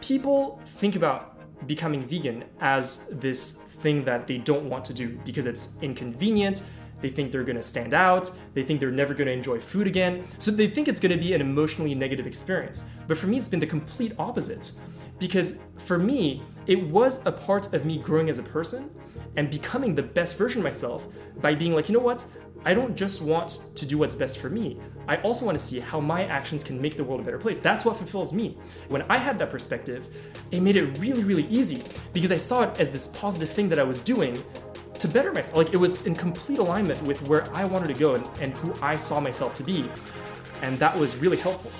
People think about becoming vegan as this thing that they don't want to do because it's inconvenient. They think they're gonna stand out. They think they're never gonna enjoy food again. So they think it's gonna be an emotionally negative experience. But for me, it's been the complete opposite. Because for me, it was a part of me growing as a person and becoming the best version of myself by being like, you know what? I don't just want to do what's best for me. I also want to see how my actions can make the world a better place. That's what fulfills me. When I had that perspective, it made it really, really easy because I saw it as this positive thing that I was doing to better myself. Like it was in complete alignment with where I wanted to go and, and who I saw myself to be. And that was really helpful.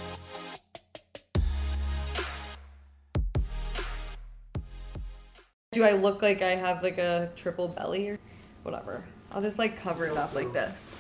Do I look like I have like a triple belly or whatever? I'll just like cover it up like this.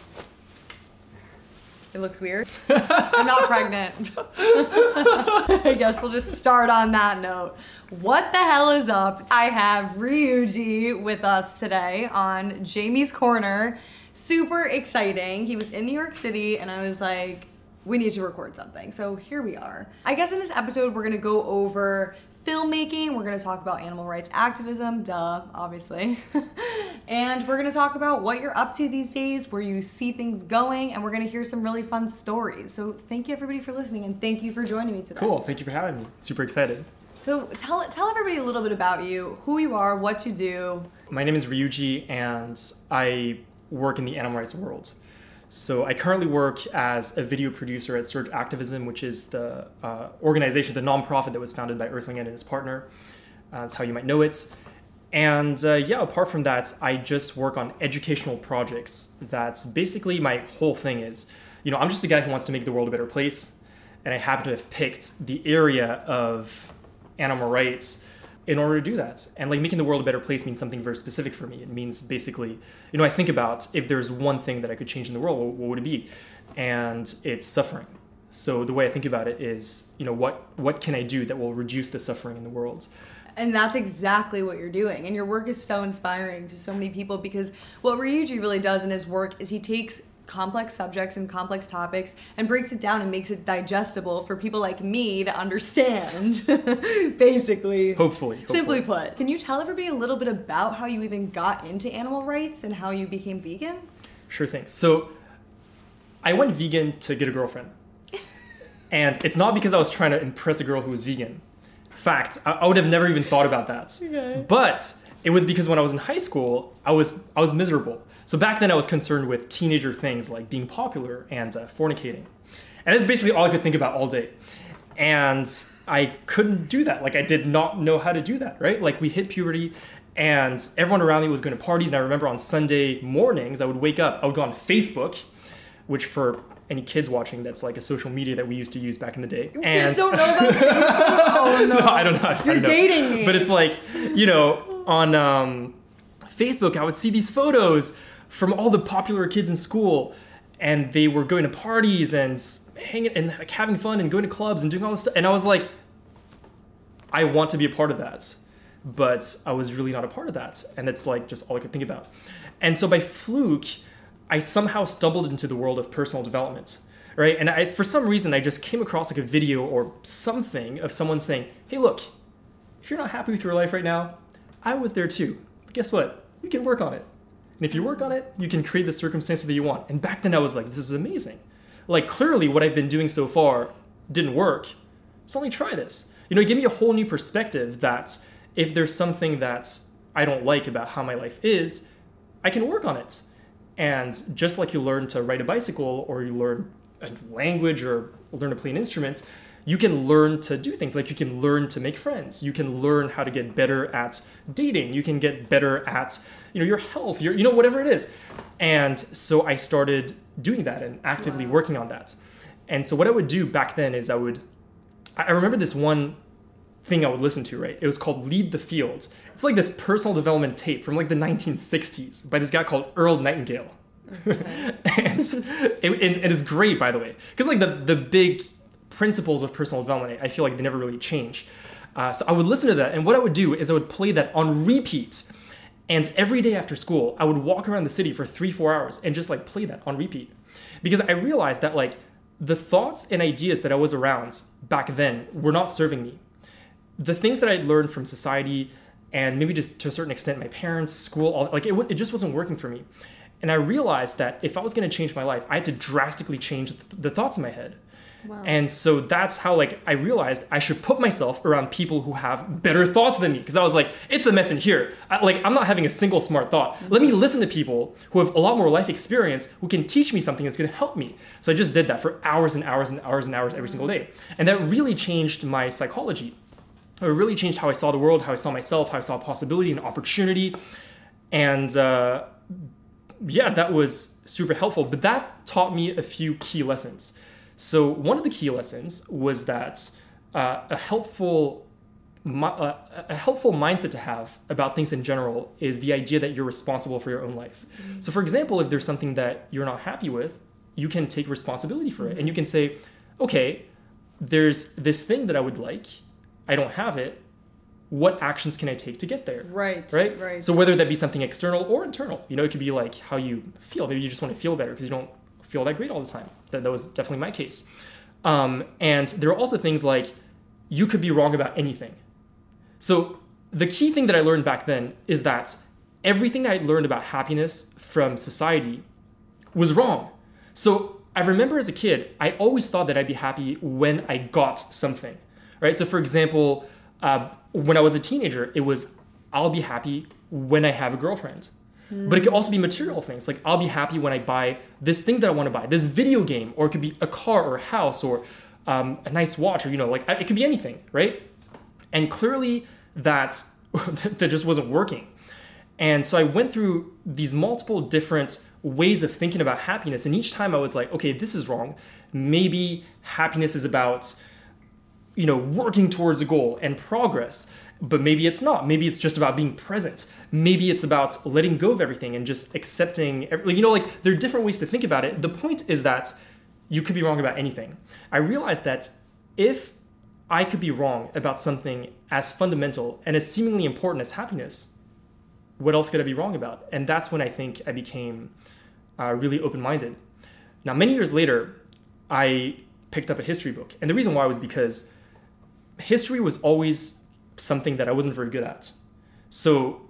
It looks weird. I'm not pregnant. I guess we'll just start on that note. What the hell is up? I have Ryuji with us today on Jamie's Corner. Super exciting. He was in New York City and I was like, we need to record something. So here we are. I guess in this episode, we're gonna go over filmmaking. We're gonna talk about animal rights activism, duh, obviously. and we're gonna talk about what you're up to these days, where you see things going, and we're gonna hear some really fun stories. So thank you everybody for listening, and thank you for joining me today. Cool. Thank you for having me. Super excited. So tell tell everybody a little bit about you, who you are, what you do. My name is Ryuji, and I work in the animal rights world. So I currently work as a video producer at Surge Activism, which is the uh, organization, the nonprofit that was founded by Earthling and his partner. Uh, that's how you might know it. And uh, yeah, apart from that, I just work on educational projects. That's basically my whole thing is, you know, I'm just a guy who wants to make the world a better place. And I happen to have picked the area of animal rights in order to do that. And like making the world a better place means something very specific for me. It means basically, you know, I think about if there's one thing that I could change in the world, what would it be? And it's suffering. So the way I think about it is, you know, what what can I do that will reduce the suffering in the world? And that's exactly what you're doing. And your work is so inspiring to so many people because what Ryuji really does in his work is he takes complex subjects and complex topics and breaks it down and makes it digestible for people like me to understand basically. Hopefully, hopefully, simply put can you tell everybody a little bit about how you even got into animal rights and how you became vegan? Sure thing. So i went vegan to get a girlfriend. And it's not because i was trying to impress a girl who was vegan. Fact i, I would have never even thought about that. Okay. but it was because when i was in high school i was i was miserable so back then, I was concerned with teenager things like being popular and uh, fornicating. And that's basically all I could think about all day. And I couldn't do that. Like, I did not know how to do that, right? Like, we hit puberty, and everyone around me was going to parties. And I remember on Sunday mornings, I would wake up, I would go on Facebook, which for any kids watching, that's like a social media that we used to use back in the day. and kids don't know about Facebook. oh no. no, I don't know. You're don't know. dating me. But it's like, you know, on um, Facebook, I would see these photos from all the popular kids in school and they were going to parties and hanging and like having fun and going to clubs and doing all this stuff and i was like i want to be a part of that but i was really not a part of that and it's like just all i could think about. And so by fluke i somehow stumbled into the world of personal development right? And I, for some reason i just came across like a video or something of someone saying hey look if you're not happy with your life right now i was there too. But guess what? You can work on it and if you work on it, you can create the circumstances that you want. And back then I was like, this is amazing. Like clearly what I've been doing so far didn't work. So let me try this. You know, it gave me a whole new perspective that if there's something that I don't like about how my life is, I can work on it. And just like you learn to ride a bicycle or you learn a language or learn to play an instrument, you can learn to do things like you can learn to make friends. You can learn how to get better at dating. You can get better at you know your health your you know whatever it is. And so i started doing that and actively wow. working on that. And so what i would do back then is i would i remember this one thing i would listen to right? It was called lead the fields it's like this personal development tape from like the 1960s by this guy called earl nightingale. Okay. and it, it is great by the way because like the the big principles of personal development, I feel like they never really change. Uh, so I would listen to that, and what I would do is I would play that on repeat. And every day after school, I would walk around the city for three, four hours and just like play that on repeat. Because I realized that like the thoughts and ideas that I was around back then were not serving me. the things that I learned from society and maybe just to a certain extent my parents, school, all like it, it just wasn't working for me. And I realized that if I was going to change my life, I had to drastically change the thoughts in my head. And so that's how like I realized I should put myself around people who have better thoughts than me because I was like it's a mess in here. I, like I'm not having a single smart thought. Let me listen to people who have a lot more life experience who can teach me something that's going to help me. So I just did that for hours and hours and hours and hours every single day. And that really changed my psychology. It really changed how I saw the world, how I saw myself, how I saw possibility and opportunity. And uh, yeah, that was super helpful. But that taught me a few key lessons. So one of the key lessons was that uh, a helpful uh, a helpful mindset to have about things in general is the idea that you're responsible for your own life. Mm-hmm. So, for example, if there's something that you're not happy with, you can take responsibility for it and you can say, okay, there's this thing that I would like, I don't have it. What actions can I take to get there? Right. Right. Right. So whether that be something external or internal, you know, it could be like how you feel. Maybe you just want to feel better because you don't feel that great all the time. That, that was definitely my case. Um, and there are also things like you could be wrong about anything. So the key thing that I learned back then is that everything I learned about happiness from society was wrong. So I remember as a kid, I always thought that I'd be happy when I got something, right? So for example, uh, when I was a teenager, it was I'll be happy when I have a girlfriend. Mm. But it could also be material things. Like I'll be happy when I buy this thing that I want to buy, this video game, or it could be a car or a house or um, a nice watch, or you know, like it could be anything, right? And clearly that that just wasn't working. And so I went through these multiple different ways of thinking about happiness, and each time I was like, okay, this is wrong. Maybe happiness is about you know working towards a goal and progress but maybe it's not. Maybe it's just about being present. Maybe it's about letting go of everything and just accepting. Every, you know, like there are different ways to think about it. The point is that you could be wrong about anything. I realized that if I could be wrong about something as fundamental and as seemingly important as happiness, what else could I be wrong about? And that's when I think I became uh, really open minded. Now, many years later, I picked up a history book. And the reason why was because history was always something that I wasn't very good at. So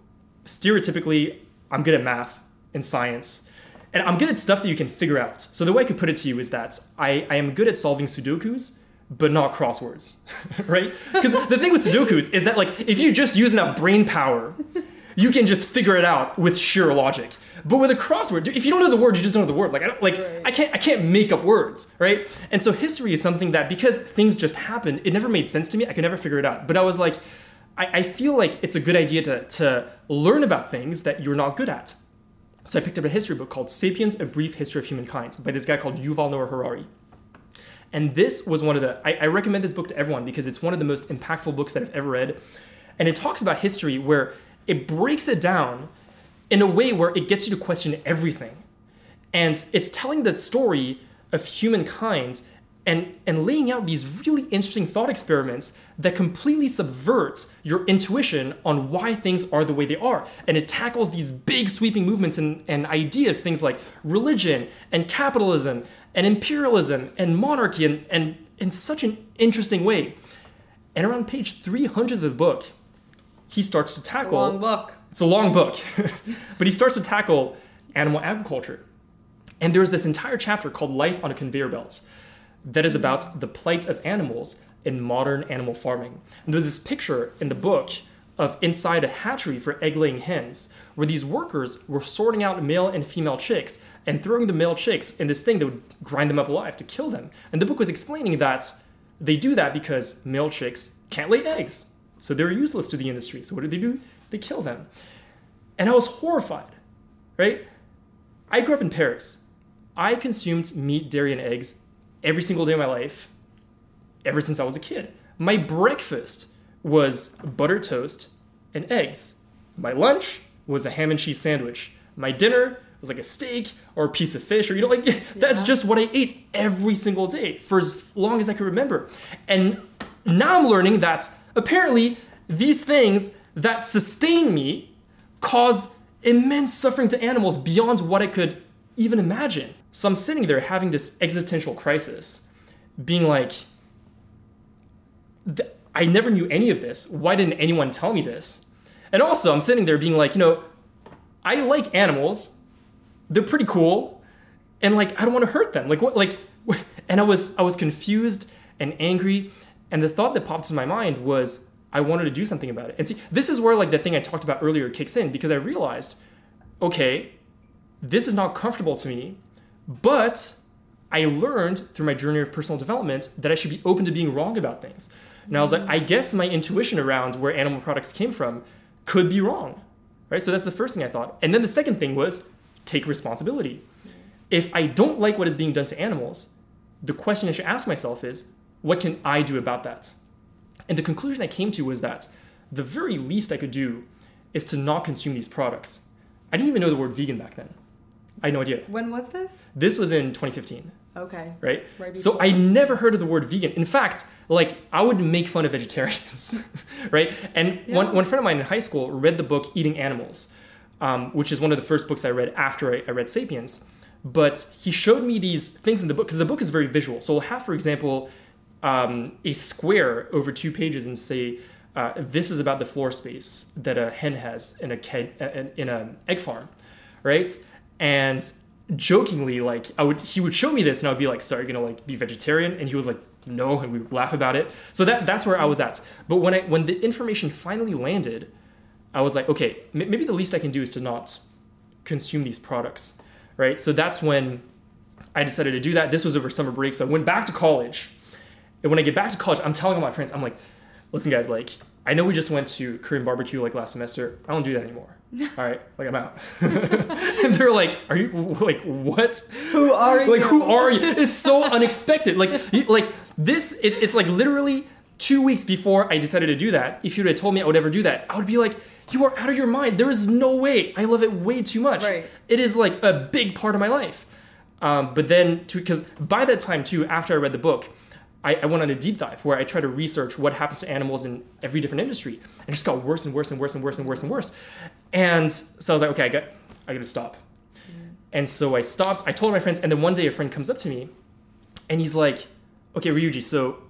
stereotypically, I'm good at math and science. And I'm good at stuff that you can figure out. So the way I could put it to you is that I, I am good at solving Sudokus, but not crosswords, right? Because the thing with Sudokus is that like if you just use enough brain power, you can just figure it out with sheer logic. But with a crossword, if you don't know the word, you just don't know the word. Like I don't, like right. I can't I can't make up words, right? And so history is something that because things just happened, it never made sense to me. I could never figure it out. But I was like, I, I feel like it's a good idea to to learn about things that you're not good at. So I picked up a history book called Sapiens: A Brief History of Humankind by this guy called Yuval Noah Harari. And this was one of the I, I recommend this book to everyone because it's one of the most impactful books that I've ever read. And it talks about history where it breaks it down in a way where it gets you to question everything. And it's telling the story of humankind and, and laying out these really interesting thought experiments that completely subverts your intuition on why things are the way they are. And it tackles these big sweeping movements and, and ideas, things like religion and capitalism and imperialism and monarchy, and, and in such an interesting way. And around page 300 of the book, he starts to tackle. long book. It's a long book, but he starts to tackle animal agriculture. And there's this entire chapter called Life on a Conveyor Belt that is about the plight of animals in modern animal farming. And there's this picture in the book of inside a hatchery for egg laying hens, where these workers were sorting out male and female chicks and throwing the male chicks in this thing that would grind them up alive to kill them. And the book was explaining that they do that because male chicks can't lay eggs. So they're useless to the industry. So what do they do? They kill them. And I was horrified, right? I grew up in Paris. I consumed meat, dairy, and eggs every single day of my life ever since I was a kid. My breakfast was buttered toast and eggs. My lunch was a ham and cheese sandwich. My dinner was like a steak or a piece of fish, or you know, like yeah. that's just what I ate every single day for as long as I could remember. And now I'm learning that apparently these things that sustain me cause immense suffering to animals beyond what I could even imagine. So I'm sitting there having this existential crisis, being like, I never knew any of this. Why didn't anyone tell me this? And also, I'm sitting there being like, you know, I like animals. They're pretty cool, and like I don't want to hurt them. Like what? Like, and I was I was confused and angry, and the thought that popped into my mind was I wanted to do something about it. And see, this is where like the thing I talked about earlier kicks in because I realized, okay, this is not comfortable to me, but I learned through my journey of personal development that I should be open to being wrong about things. And I was like, I guess my intuition around where animal products came from could be wrong. Right? So that's the first thing I thought. And then the second thing was take responsibility. If I don't like what is being done to animals, the question I should ask myself is, what can I do about that? And the conclusion I came to was that the very least I could do is to not consume these products. I didn't even know the word vegan back then. I had no idea. When was this? This was in 2015 Okay. right? Right so. I never heard of the word vegan. In fact, like I would make fun of vegetarians, right? And one, Yeah. one friend of mine in high school read the book Eating Animals, um, which is one of the first books I read after I, I read *Sapiens*. But he showed me these things in the book because the book is very visual. So we'll have, for example, um, a square over two pages and say. Uh, this is about the floor space that a hen has in a uh, in an egg farm, right? And jokingly, like I would, he would show me this, and I would be like, "So are you gonna like be vegetarian?" And he was like, "No," and we laugh about it. So that that's where I was at. But when I when the information finally landed, I was like, okay, m- maybe the least I can do is to not consume these products, right? So that's when I decided to do that. This was over summer break, so I went back to college. And when I get back to college, I'm telling all my friends, I'm like, listen, guys, like, I know we just went to Korean barbecue like last semester. I don't do that anymore. All right, like I'm out. and they're like, are you like what? Who are you? Like who are you? It's so unexpected. Like like this, it, it's like literally two weeks before I decided to do that. If you'd have told me I would ever do that, I would be like, you are out of your mind. There is no way. I love it way too much. Right. It is like a big part of my life. Um, but then, because by that time too, after I read the book, I, I went on a deep dive where I tried to research what happens to animals in every different industry, and it just got worse and worse and worse and worse and worse and worse. And so I was like, okay, I got, I got to stop. Mm. And so I stopped. I told my friends, and then one day a friend comes up to me, and he's like, "Okay, Ryuji, so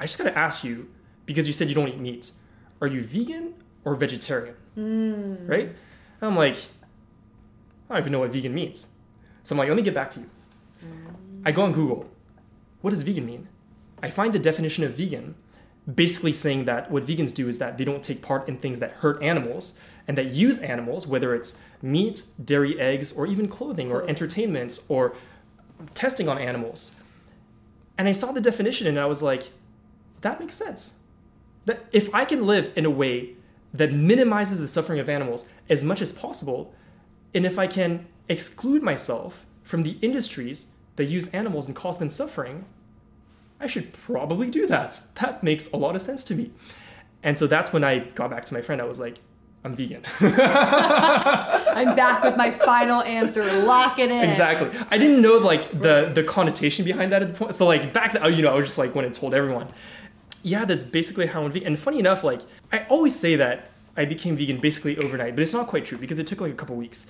I just gotta ask you because you said you don't eat meat. Are you vegan or vegetarian? Mm. Right?" And I'm like, "I don't even know what vegan means." So I'm like, "Let me get back to you." Mm. I go on Google. What does vegan mean? I find the definition of vegan basically saying that what vegans do is that they don't take part in things that hurt animals and that use animals, whether it's meat, dairy, eggs, or even clothing or entertainments or testing on animals. And I saw the definition and I was like, that makes sense. That if I can live in a way that minimizes the suffering of animals as much as possible, and if I can exclude myself from the industries that use animals and cause them suffering, I should probably do that. That makes a lot of sense to me. And so that's when I got back to my friend. I was like, I'm vegan. I'm back with my final answer. Lock it in. exactly. I didn't know like the the connotation behind that at the point. So like back, then, you know, I was just like when I told everyone. Yeah, that's basically how I'm vegan. And funny enough, like I always say that I became vegan basically overnight, but it's not quite true because it took like a couple weeks.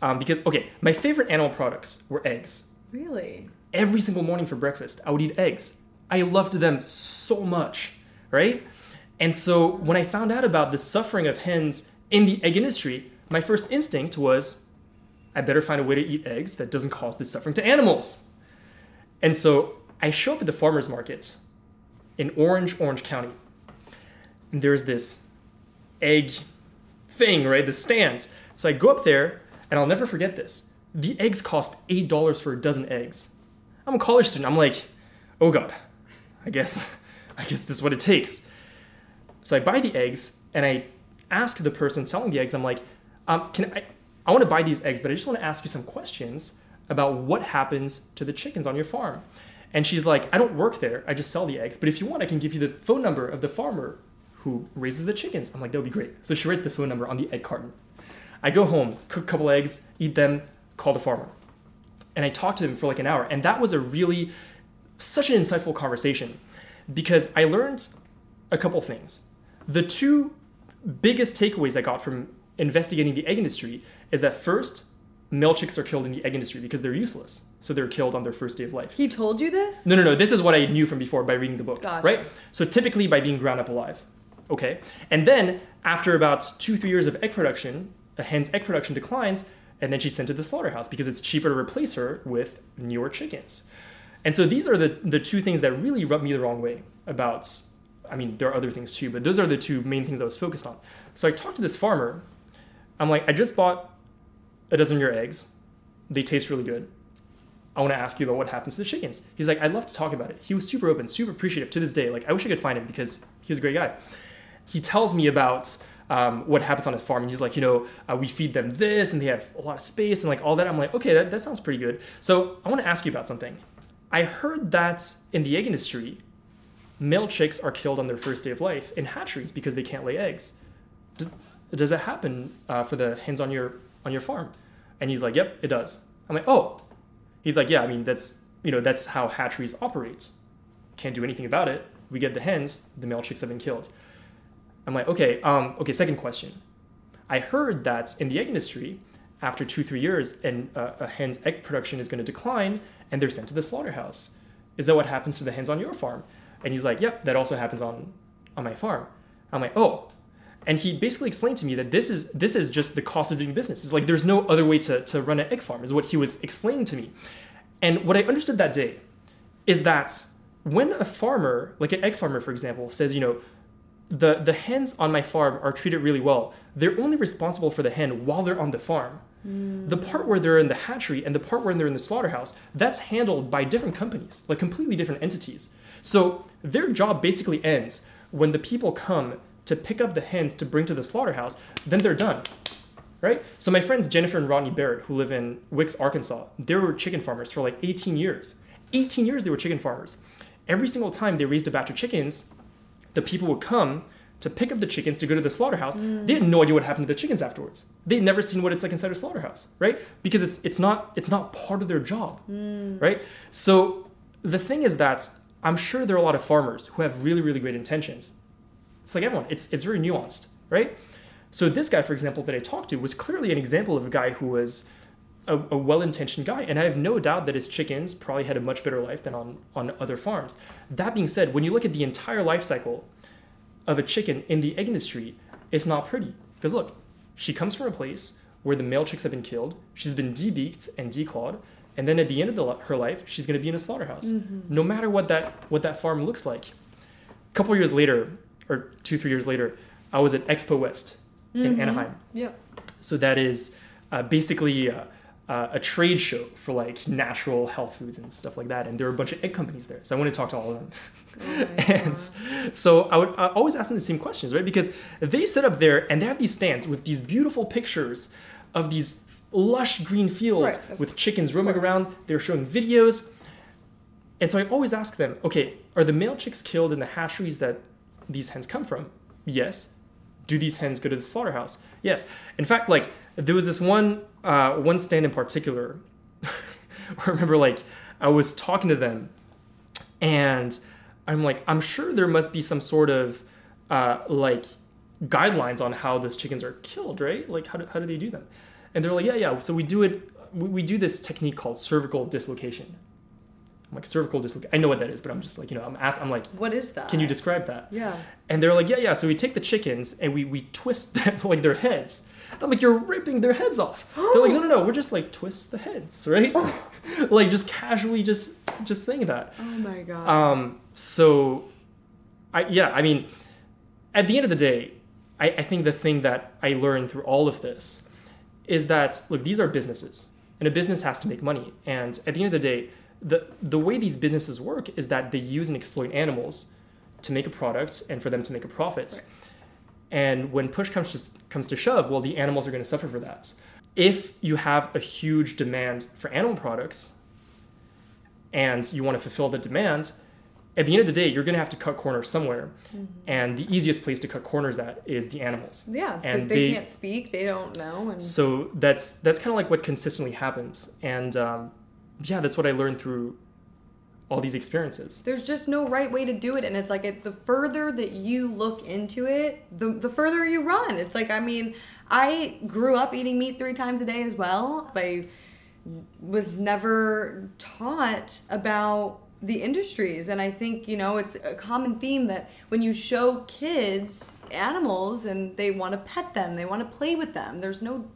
Um, because okay, my favorite animal products were eggs. Really? every single morning for breakfast, I would eat eggs. I loved them so much, right? And so when I found out about the suffering of hens in the egg industry, my first instinct was I better find a way to eat eggs that doesn't cause this suffering to animals. And so I show up at the farmers market in Orange, Orange County. And there's this egg thing, right? The stands. So I go up there, and I'll never forget this. The eggs cost $8 for a dozen eggs. I'm a college student. I'm like, oh god, I guess, I guess this is what it takes. So I buy the eggs and I ask the person selling the eggs. I'm like, um, can I? I want to buy these eggs, but I just want to ask you some questions about what happens to the chickens on your farm. And she's like, I don't work there. I just sell the eggs. But if you want, I can give you the phone number of the farmer who raises the chickens. I'm like, that would be great. So she writes the phone number on the egg carton. I go home, cook a couple eggs, eat them, call the farmer and I talked to him for like an hour. And that was a really such an insightful conversation because I learned a couple things. The two biggest takeaways I got from investigating the egg industry is that first, male chicks are killed in the egg industry because they're useless. So they're killed on their first day of life. He told you this? No, no, no. This is what I knew from before by reading the book. Gotcha. Right? So typically by being ground up alive. Okay. And then after about two, three years of egg production, a hen's egg production declines, and then she's sent to the slaughterhouse because it's cheaper to replace her with newer chickens. And so these are the, the two things that really rub me the wrong way about, I mean, there are other things too, but those are the two main things I was focused on. So I talked to this farmer. I'm like, I just bought a dozen of your eggs. They taste really good. I want to ask you about what happens to the chickens. He's like, I'd love to talk about it. He was super open, super appreciative to this day. Like, I wish I could find him because he was a great guy. He tells me about um, what happens on his farm. And he's like, you know, uh, we feed them this and they have a lot of space and like all that. I'm like, okay, that, that sounds pretty good. So I want to ask you about something. I heard that in the egg industry, male chicks are killed on their first day of life in hatcheries because they can't lay eggs. Does, does that happen uh, for the hens on your on your farm? And he's like, yep, it does. I'm like, oh. He's like, yeah, I mean, that's you know, that's how hatcheries operates. Can't do anything about it. We get the hens, the male chicks have been killed. I'm like, okay, um, okay, second question. I heard that in the egg industry, after two, three years, and uh, a hen's egg production is going to decline, and they're sent to the slaughterhouse. Is that what happens to the hens on your farm? And he's like, yep, that also happens on on my farm. I'm like, oh. And he basically explained to me that this is this is just the cost of doing business. It's like there's no other way to, to run an egg farm, is what he was explaining to me. And what I understood that day is that when a farmer, like an egg farmer, for example, says, you know, the, the hens on my farm are treated really well, they're only responsible for the hen while they're on the farm. The part where they're in the hatchery and the part where they're in the slaughterhouse, that's handled by different companies, like completely different entities. So their job basically ends when the people come to pick up the hens to bring to the slaughterhouse, then they're done. Right? So my friends Jennifer and Rodney Barrett, who live in Wickes, Arkansas, they were chicken farmers for like 18 years. 18 years they were chicken farmers. Every single time they raised a batch of chickens, the people would come to pick up the chickens to go to the slaughterhouse. They had no idea what happened to the chickens afterwards. They'd never seen what it's like inside a slaughterhouse, right? Because it's it's not it's not part of their job, right? So the thing is that I'm sure there are a lot of farmers who have really really great intentions. It's like everyone. It's it's very nuanced, right? So this guy, for example, that I talked to was clearly an example of a guy who was a, a well-intentioned guy, and I have no doubt that his chickens probably had a much better life than on on other farms. That being said, when you look at the entire life cycle of a chicken in the egg industry, it's not pretty. Because look, she comes from a place where the male chicks have been killed. She's been debeaked and declawed, and then at the end of the, her life, she's going to be in a slaughterhouse. No matter what that what that farm looks like. A couple years later, or two three years later, I was at Expo West in Anaheim. Yep. So that is uh, basically uh, uh, a trade show for like natural health foods and stuff like that. And there were a bunch of egg companies there. So I went to talk to all of them. and so I would I always ask them the same questions, right? Because they sit up there and they have these stands with these beautiful pictures of these lush green fields Right, with chickens roaming around. They're showing videos. And so I always ask them, okay, are the male chicks killed in the hatcheries that these hens come from? Yes. Do these hens go to the slaughterhouse? Yes. In fact, like there was this one uh, one stand in particular. I remember like I was talking to them, and I'm like, I'm sure there must be some sort of uh, like guidelines on how those chickens are killed, right? Like how do, how do they do them? And they're like, yeah, yeah. So we do it. We, we do this technique called cervical dislocation. I'm like cervical dislocation. I know what that is, but I'm just like you know I'm asked. I'm like, What is that? can you describe that? Yeah. And they're like, yeah, yeah. So we take the chickens and we we twist them like their heads. And I'm like, you're ripping their heads off. they're like, no, no, no. We're just like twist the heads, right? like just casually just just saying that. Oh my god. Um. So, I yeah. I mean, at the end of the day, I, I think the thing that I learned through all of this is that look, these are businesses, and a business has to make money. And at the end of the day, the the way these businesses work is that they use and exploit animals to make a product and for them to make a profit. And when push comes to, comes to shove, well, the animals are going to suffer for that. If you have a huge demand for animal products and you want to fulfill the demand, at the end of the day, you're going to have to cut corners somewhere. And the easiest place to cut corners at is the animals. yeah, because they, they- can't speak, they don't know, and So that's that's kind of like what consistently happens, and um, yeah, that's what I learned through all these experiences. There's just no right way to do it, and it's like it, the further that you look into it, the the further you run. It's like I mean, I grew up eating meat three times a day as well. I was never taught about the industries and i think you know it's a common theme that when you show kids animals and they want to pet them they want to play with them there's no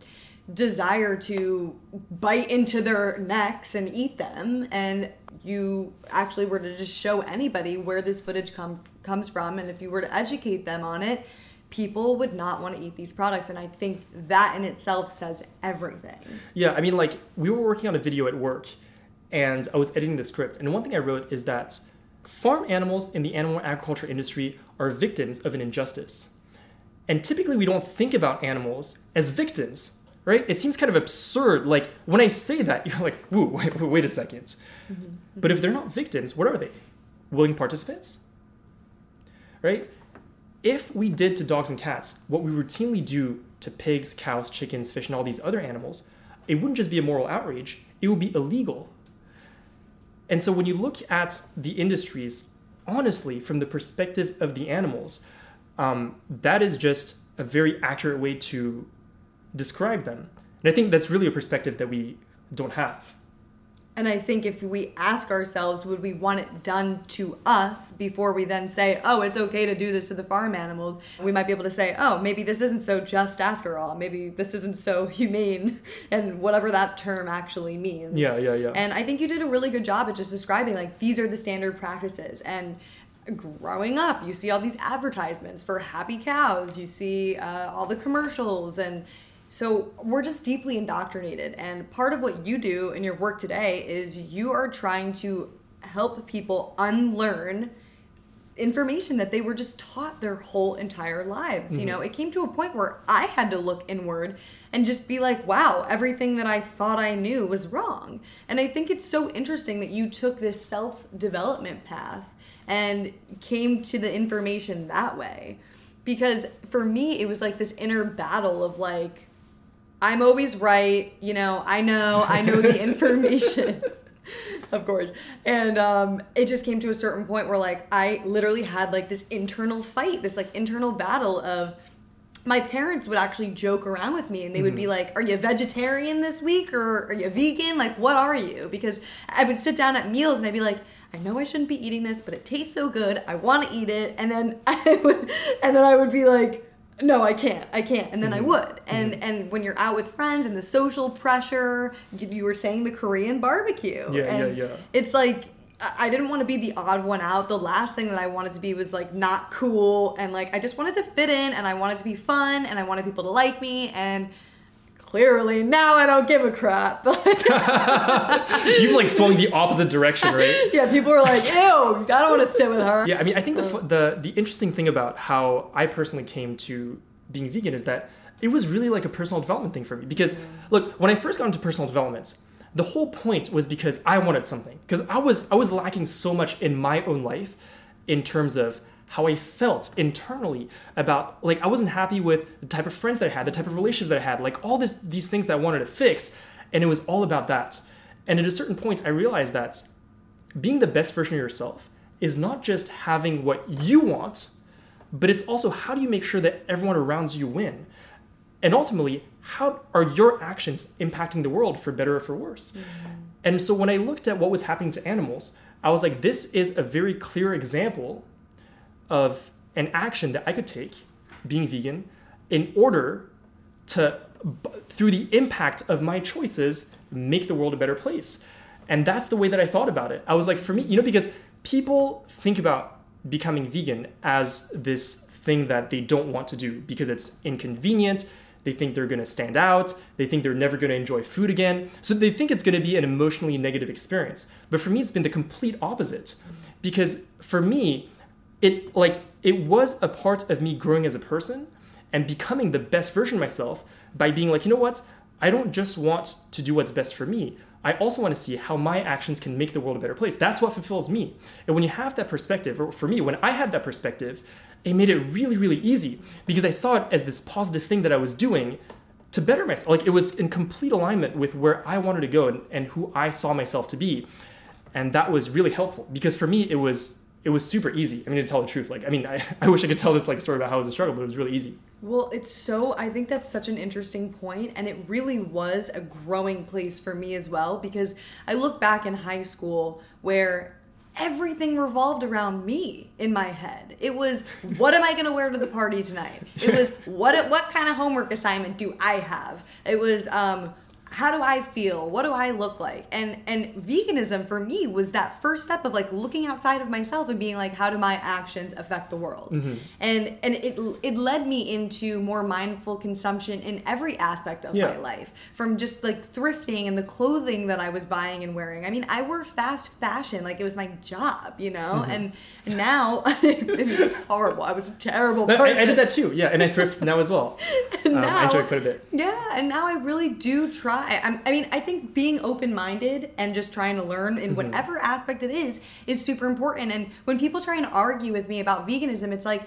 desire to bite into their necks and eat them and you actually were to just show anybody where this footage come, comes from and if you were to educate them on it people would not want to eat these products and i think that in itself says everything Yeah, I mean, like, we were working on a video at work and I was editing the script. And one thing I wrote is that farm animals in the animal agriculture industry are victims of an injustice. And typically, we don't think about animals as victims, right? It seems kind of absurd. Like, when I say that, you're like, whoa, wait, wait a 2nd But if they're not victims, what are they? Willing participants? Right? If we did to dogs and cats what we routinely do to pigs, cows, chickens, fish, and all these other animals, it wouldn't just be a moral outrage, it would be illegal. And so when you look at the industries, honestly, from the perspective of the animals, um, that is just a very accurate way to describe them. And I think that's really a perspective that we don't have. And I think if we ask ourselves, would we want it done to us before we then say, oh, it's okay to do this to the farm animals, we might be able to say, oh, maybe this isn't so just after all. Maybe this isn't so humane, and whatever that term actually means. Yeah, yeah, yeah. And I think you did a really good job at just describing, like, these are the standard practices. And growing up, you see all these advertisements for happy cows, you see uh, all the commercials, and so we're just deeply indoctrinated. And part of what you do in your work today is you are trying to help people unlearn information that they were just taught their whole entire lives. You mm-hmm. know, it came to a point where I had to look inward and just be like, wow, everything that I thought I knew was wrong. And I think it's so interesting that you took this self development path and came to the information that way. Because for me, it was like this inner battle of like, I'm always right, you know, I know, I know the information. of course. And um, it just came to a certain point where like I literally had like this internal fight, this like internal battle of my parents would actually joke around with me and they would be like, Are you vegetarian this week or are you vegan? Like, what are you? Because I would sit down at meals and I'd be like, I know I shouldn't be eating this, but it tastes so good. I want to eat it. And then I would, and then I would be like, no, I can't. I can't. And then I mm-hmm. would. And mm-hmm. and when you're out with friends and the social pressure, you, you were saying the Korean barbecue. Yeah, and yeah, yeah. It's like I didn't want to be the odd one out. The last thing that I wanted to be was like not cool and like I just wanted to fit in and I wanted to be fun and I wanted people to like me and clearly now I don't give a crap. You've like swung the opposite direction, right? yeah, people were like, "Ew, I don't want to sit with her." Yeah, I mean, I think the, uh. the the interesting thing about how I personally came to being vegan is that it was really like a personal development thing for me. Because mm. look, when I first got into personal development, the whole point was because I wanted something. Because I was I was lacking so much in my own life in terms of how I felt internally about like I wasn't happy with the type of friends that I had, the type of relationships that I had, like all this these things that I wanted to fix, and it was all about that. And at a certain point, I realized that being the best version of yourself is not just having what you want, but it's also how do you make sure that everyone around you win? And ultimately, how are your actions impacting the world for better or for worse? Mm-hmm. And so when I looked at what was happening to animals, I was like, this is a very clear example of an action that I could take, being vegan, in order to, through the impact of my choices, make the world a better place. And that's the way that I thought about it. I was like, for me, you know, because people think about becoming vegan as this thing that they don't want to do because it's inconvenient. They think they're going to stand out. They think they're never going to enjoy food again. So they think it's going to be an emotionally negative experience. But for me, it's been the complete opposite. Because for me, it like it was a part of me growing as a person and becoming the best version of myself by being like, you know what? I don't just want to do what's best for me. I also want to see how my actions can make the world a better place. That's what fulfills me. And when you have that perspective, or for me, when I had that perspective, it made it really, really easy because I saw it as this positive thing that I was doing to better myself. Like it was in complete alignment with where I wanted to go and, and who I saw myself to be. and that was really helpful because for me it was it was super easy. I mean, to tell the truth, like I mean, I, I wish I could tell this like story about how it was a struggle, but it was really easy. Well, it's so, I think that's such an interesting point, and it really was a growing place for me as well because I look back in high school where everything revolved around me in my head. It was what am I going to wear to the party tonight? It was what what kind of homework assignment do I have? It was um how do I feel? What do I look like? And and veganism for me was that first step of like looking outside of myself and being like, how do my actions affect the world? Mm-hmm. And and it it led me into more mindful consumption in every aspect of Yeah. my life, from just like thrifting and the clothing that I was buying and wearing. I mean, I wore fast fashion like it was my job, you know. Mm-hmm. And and now I mean, it's horrible. I was a terrible I, person. I did that too, yeah, and I thrift now as well. And Um, I enjoy it quite a bit. Yeah, and now I really do try. I'm, I mean, I think being open minded and just trying to learn Mm-hmm. in whatever aspect it is is super important. And when people try and argue with me about veganism, it's like,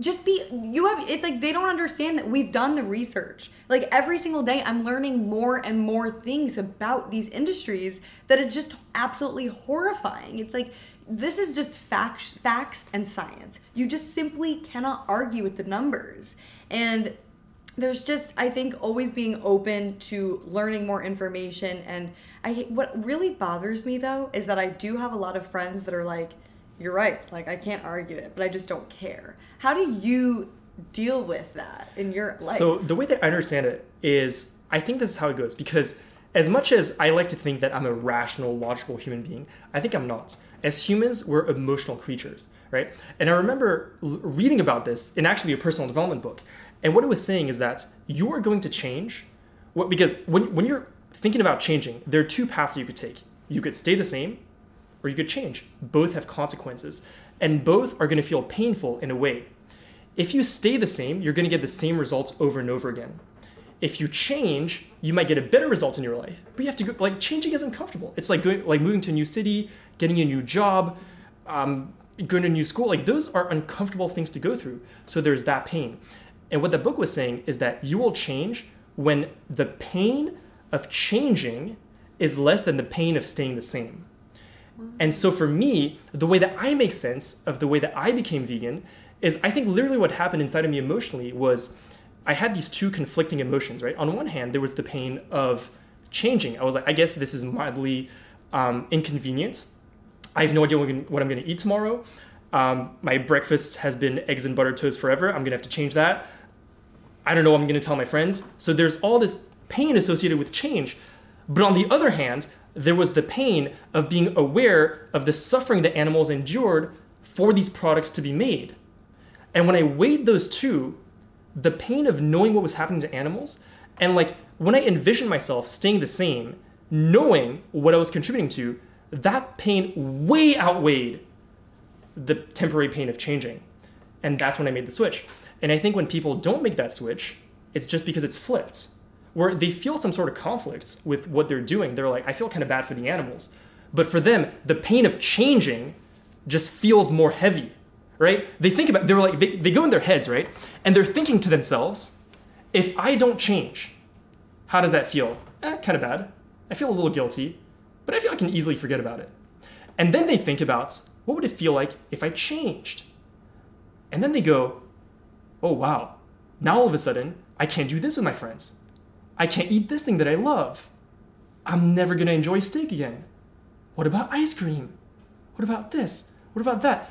just be you have it's like they don't understand that we've done the research like every single day i'm learning more and more things about these industries that is just absolutely horrifying it's like this is just facts facts and science you just simply cannot argue with the numbers and there's just i think always being open to learning more information. And i what really bothers me though is that i do have a lot of friends that are like you're right. Like i can't argue it but i just don't care. How do you deal with that in your life? So the way that I understand it is, I think this is how it goes. Because as much as I like to think that I'm a rational, logical human being, I think I'm not. As humans, we're emotional creatures, right? And I remember reading about this in actually a personal development book, and what it was saying is that you are going to change, what because when when you're thinking about changing, there are two paths you could take. You could stay the same, or you could change. Both have consequences, and both are going to feel painful in a way. If you stay the same, you're going to get the same results over and over again. If you change, you might get a better result in your life. But you have to go, like changing is uncomfortable. It's like going, like moving to a new city, getting a new job, um, going to a new school. Like those are uncomfortable things to go through. So there's that pain. And what the book was saying is that you will change when the pain of changing is less than the pain of staying the same. And so for me, the way that I make sense of the way that I became vegan is I think literally what happened inside of me emotionally was I had these two conflicting emotions, right? On one hand, there was the pain of changing. I was like, I guess this is mildly um, inconvenient. I have no idea what I'm gonna- what I'm going to eat tomorrow. Um, my breakfast has been eggs and butter toast forever. I'm going to have to change that. I don't know what I'm going to tell my friends. So there's all this pain associated with change. But on the other hand, there was the pain of being aware of the suffering that animals endured for these products to be made. And when I weighed those two, the pain of knowing what was happening to animals, and like when I envisioned myself staying the same, knowing what I was contributing to, that pain way outweighed the temporary pain of changing. And that's when I made the switch. And I think when people don't make that switch, it's just because it's flipped, where they feel some sort of conflict with what they're doing. They're like, I feel kind of bad for the animals. But for them, the pain of changing just feels more heavy, right? They think about, they're like, they, they go in their heads, right? And they're thinking to themselves, if I don't change, how does that feel? Eh, kind of bad. I feel a little guilty, but I feel I can easily forget about it. And then they think about, what would it feel like if I changed? And then they go, oh wow, now all of a sudden, I can't do this with my friends. I can't eat this thing that I love. I'm never gonna enjoy steak again. What about ice cream? What about this? What about that?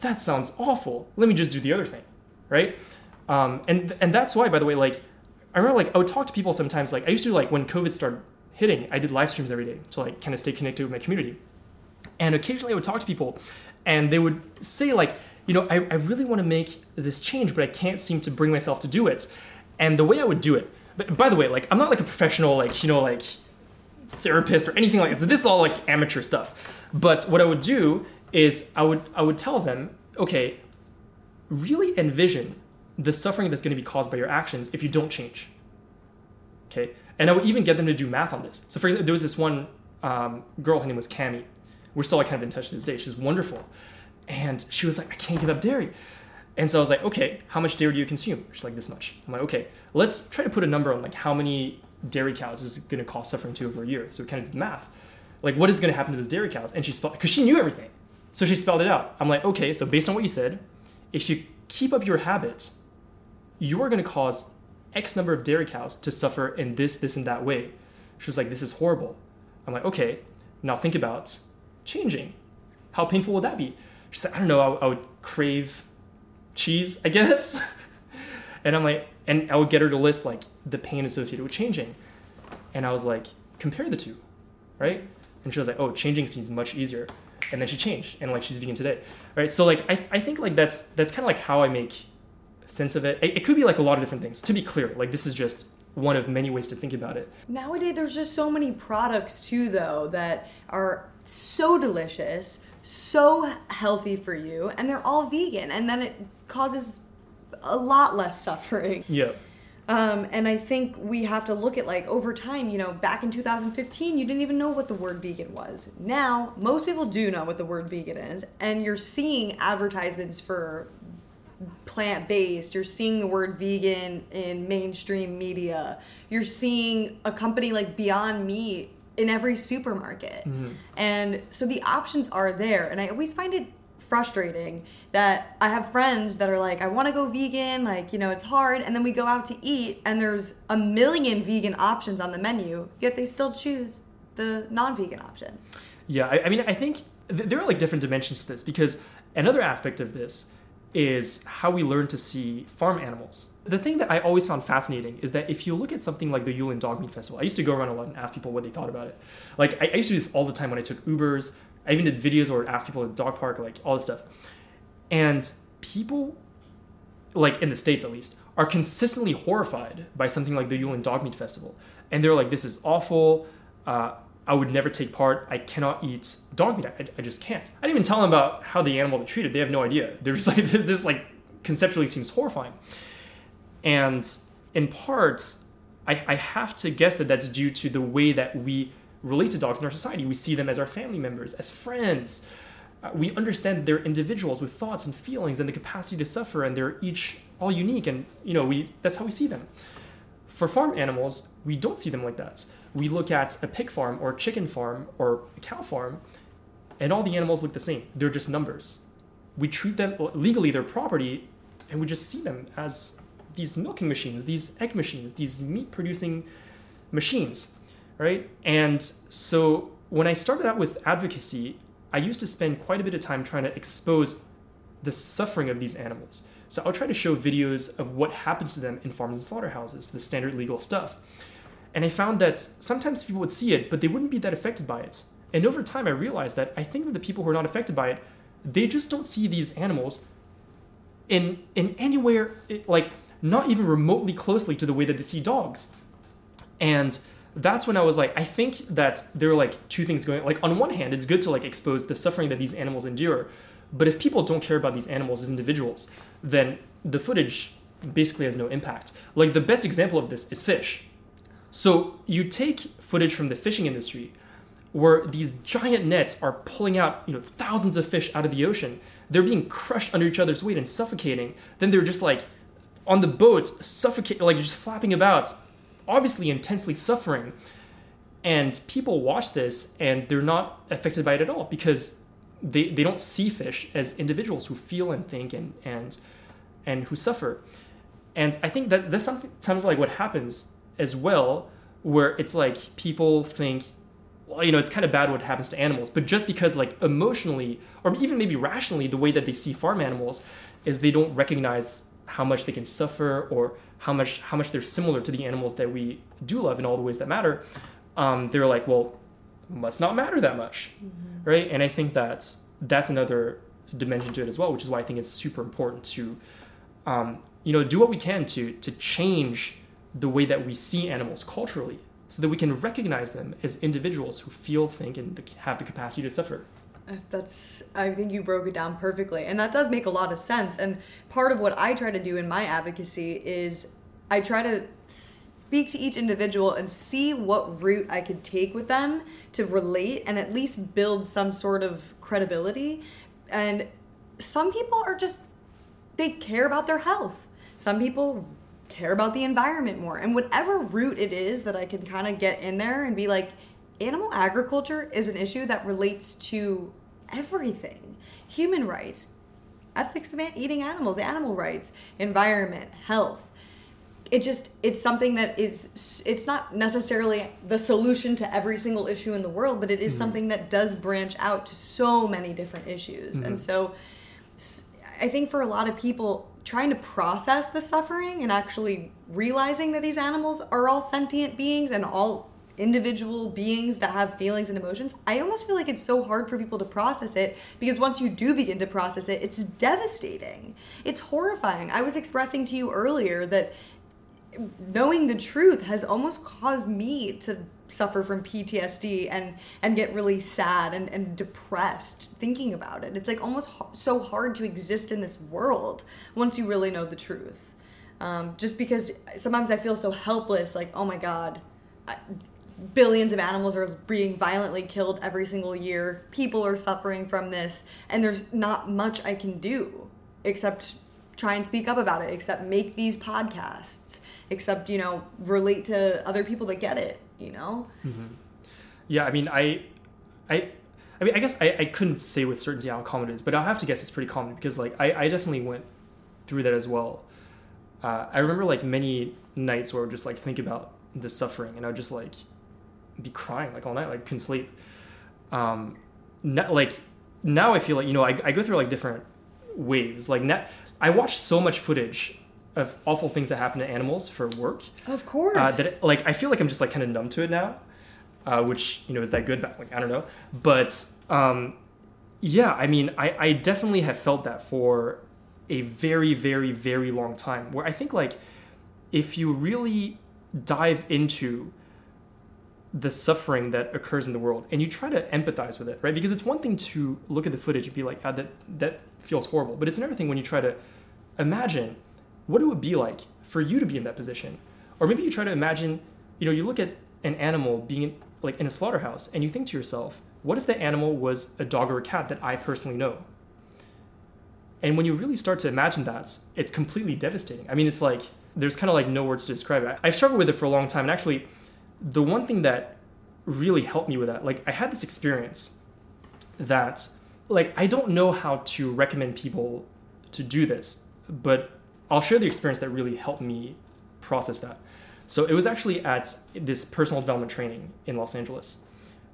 That sounds awful. Let me just do the other thing, right? Um, and and that's why, by the way, like I remember, like I would talk to people sometimes. Like I used to like when COVID started hitting, I did live streams every day to like kind of stay connected with my community. And occasionally I would talk to people, and they would say like, you know, I, I really want to make this change, but I can't seem to bring myself to do it. And the way I would do it, but by the way, like I'm not like a professional, like you know, like therapist or anything like that. So this is all like amateur stuff. But what I would do is I would I would tell them, okay, really envision the suffering that's going to be caused by your actions if you don't change. Okay, and I would even get them to do math on this. So for example, there was this one um, girl, her name was Cami. We're still like kind of in touch to this day. She's wonderful, and she was like, I can't give up dairy. And so I was like, okay, how much dairy do you consume? She's like, this much. I'm like, okay, let's try to put a number on like how many dairy cows is going to cost suffering to over a year. So we kind of did the math. Like, what is going to happen to those dairy cows? And she spelled because she knew everything, so she spelled it out. I'm like, okay, so based on what you said, if you keep up your habits, you are going to cause X number of dairy cows to suffer in this, this, and that way. She was like, this is horrible. I'm like, okay, now think about changing. How painful would that be? She said, I don't know, I, I would crave cheese, I guess. and I'm like, and I would get her to list like the pain associated with changing. And I was like, compare the two, right? And she was like, oh, changing seems much easier. And then she changed, and like she's vegan today, right? So like I, I think like that's that's kind of like how I make sense of it. it. It could be like a lot of different things. To be clear, like this is just one of many ways to think about it. Nowadays, there's just so many products too, though, that are so delicious, so healthy for you, and they're all vegan, and then it causes a lot less suffering. Yeah. Um, and I think we have to look at like over time, you know, back in 2015, you didn't even know what the word vegan was. Now, most people do know what the word vegan is, and you're seeing advertisements for plant based. You're seeing the word vegan in mainstream media. You're seeing a company like Beyond Meat in every supermarket. Mm-hmm. And so the options are there. And I always find it frustrating that I have friends that are like, I want to go vegan, like, you know, it's hard. And then we go out to eat and there's a million vegan options on the menu, yet they still choose the non vegan option. Yeah, I, I mean, I think th- there are like different dimensions to this because another aspect of this is how we learn to see farm animals. The thing that I always found fascinating is that if you look at something like the Yulin Dog Meat Festival, I used to go around a lot and ask people what they thought about it. Like, I, I used to do this all the time when I took Ubers. I even did videos or asked people at the dog park, like all this stuff. And people, like in the States at least, are consistently horrified by something like the Yulin Dog Meat Festival. And they're like, this is awful. Uh, I would never take part. I cannot eat dog meat. I, I, just can't. I didn't even tell them about how the animals are treated. They have no idea. They're just like this. Like conceptually seems horrifying. And in parts, I, I have to guess that that's due to the way that we relate to dogs in our society. We see them as our family members, as friends. Uh, we understand they're individuals with thoughts and feelings and the capacity to suffer, and they're each all unique. And you know, we that's how we see them. For farm animals, we don't see them like that we look at a pig farm or a chicken farm or a cow farm, and all the animals look the same. They're just numbers. We treat them legally, their property, and we just see them as these milking machines, these egg machines, these meat producing machines, right? And so when I started out with advocacy, I used to spend quite a bit of time trying to expose the suffering of these animals. So I'll try to show videos of what happens to them in farms and slaughterhouses, the standard legal stuff. And I found that sometimes people would see it, but they wouldn't be that affected by it. And over time, I realized that I think that the people who are not affected by it, they just don't see these animals in in anywhere like not even remotely closely to the way that they see dogs. And that's when I was like, I think that there are like two things going. Like on one hand, it's good to like expose the suffering that these animals endure, but if people don't care about these animals as individuals, then the footage basically has no impact. Like the best example of this is fish so you take footage from the fishing industry where these giant nets are pulling out, you know, thousands of fish out of the ocean. They're being crushed under each other's weight and suffocating. Then they're just like on the boat, suffocating, like just flapping about, obviously intensely suffering. And people watch this and they're not affected by it at all because they, they don't see fish as individuals who feel and think and and and who suffer. And I think that that's sometimes like what happens as well, where it's like people think, well, you know, it's kind of bad what happens to animals, but just because like emotionally or even maybe rationally, the way that they see farm animals is they don't recognize how much they can suffer or how much how much they're similar to the animals that we do love in all the ways that matter. Um, they're like, well, must not matter that much, mm-hmm. right? And I think that's that's another dimension to it as well, which is why I think it's super important to, um, you know, do what we can to to change the way that we see animals culturally so that we can recognize them as individuals who feel, think, and have the capacity to suffer. Uh, that's, I think you broke it down perfectly. And that does make a lot of sense. And part of what I try to do in my advocacy is I try to speak to each individual and see what route I could take with them to relate and at least build some sort of credibility. And some people are just, they care about their health. Some people care about the environment more and whatever route it is that i can kind of get in there and be like animal agriculture is an issue that relates to everything human rights, ethics of eating animals, animal rights, environment, health. It just it's something that is it's not necessarily the solution to every single issue in the world, but it is mm-hmm. something that does branch out to so many different issues. Mm-hmm. And so I think for a lot of people trying to process the suffering and actually realizing that these animals are all sentient beings and all individual beings that have feelings and emotions, I almost feel like it's so hard for people to process it because once you do begin to process it, it's devastating. It's horrifying. I was expressing to you earlier that knowing the truth has almost caused me to suffer from PTSD and and get really sad and, and depressed thinking about it. It's like almost so hard to exist in this world once you really know the truth. Um, just because sometimes I feel so helpless, like oh my god, I, billions of animals are being violently killed every single year. People are suffering from this, and there's not much I can do except try and speak up about it, except make these podcasts, except, you know, relate to other people that get it, you know? Mm-hmm. Yeah, I mean, I, I, I mean, I guess I, I couldn't say with certainty how common it is, but I'll have to guess it's pretty common because, like, I, I definitely went through that as well. Uh, I remember, like, many nights where I would just, like, think about the suffering and I would just, like, be crying like all night, like couldn't sleep. Um, not, like now I feel like you know I, I go through like different waves. Like now, I watch so much footage of awful things that happen to animals for work. Of course. Uh, that like I feel like I'm just like kind of numb to it now, uh, which you know is that good? But like I don't know. But um, yeah, I mean I I definitely have felt that for a very very very long time. Where I think like if you really dive into the suffering that occurs in the world and you try to empathize with it right? Because it's one thing to look at the footage and be like ah, that that feels horrible but it's another thing when you try to imagine what it would be like for you to be in that position. Or maybe you try to imagine you know you look at an animal being in, like in a slaughterhouse and you think to yourself what if the animal was a dog or a cat that i personally know? And when you really start to imagine that it's completely devastating. I mean it's like there's kind of like no words to describe it. I've struggled with it for a long time and actually the one thing that really helped me with that, like I had this experience that like I don't know how to recommend people to do this, but I'll share the experience that really helped me process that. So it was actually at this personal development training in Los Angeles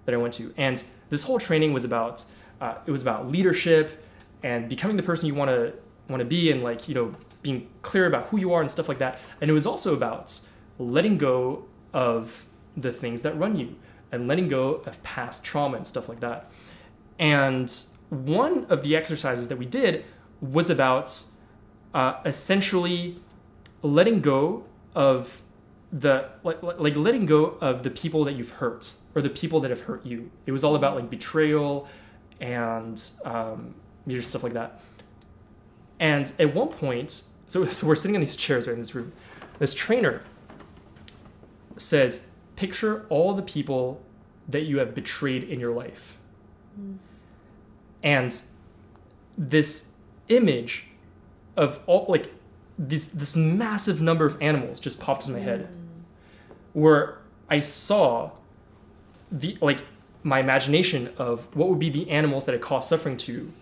that I went to, and this whole training was about uh, it was about leadership and becoming the person you want to want to be, and like you know being clear about who you are and stuff like that. And it was also about letting go of the things that run you and letting go of past trauma and stuff like that. And one of the exercises that we did was about uh, essentially letting go of the like, like letting go of the people that you've hurt or the people that have hurt you. It was all about like betrayal and um, stuff like that. And at one point, so, so we're sitting in these chairs right in this room. This trainer says, picture all the people that you have betrayed in your life. Mm. And this image of all like this this massive number of animals just popped in my head mm. where I saw the like my imagination of what would be the animals that it caused suffering to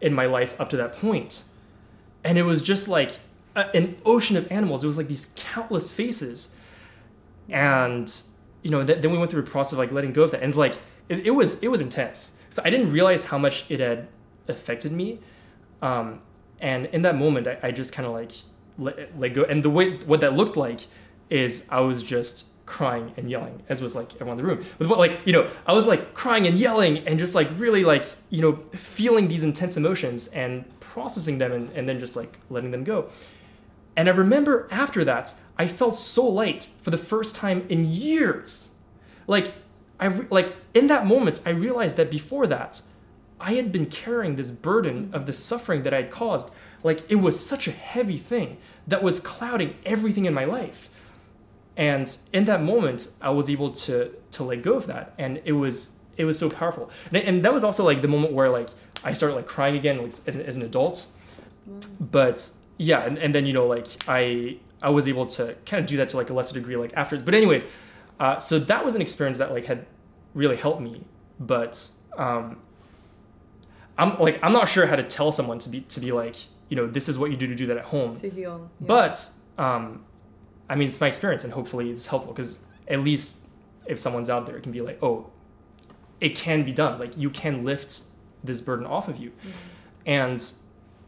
in my life up to that point. And it was just like a, an ocean of animals. It was like these countless faces and you know th- then we went through a process of like letting go of that. And like it, it was it was intense. So i didn't realize how much it had affected me. Um, and in that moment i, I just kind of like let, let go. And the way what that looked like is i was just crying and yelling as was like everyone in the room. But like you know i was like crying and yelling and just like really like you know feeling these intense emotions and processing them and, and then just like letting them go and I remember after that, I felt so light for the first time in years. Like, I re- like in that moment, I realized that before that, I had been carrying this burden of the suffering that I had caused. Like it was such a heavy thing that was clouding everything in my life. And in that moment, I was able to to let go of that, and it was it was so powerful. And, and that was also like the moment where like I started like crying again, like as, as an adult. Mm. But yeah, and, and then you know like I I was able to kind of do that to like a lesser degree like after. But anyways, uh, so that was an experience that like had really helped me. But um, I'm like I'm not sure how to tell someone to be to be like you know this is what you do to do that at home. To heal. yeah. But um, I mean, it's my experience, and hopefully it's helpful because at least if someone's out there, it can be like, oh, it can be done. Like you can lift this burden off of you, and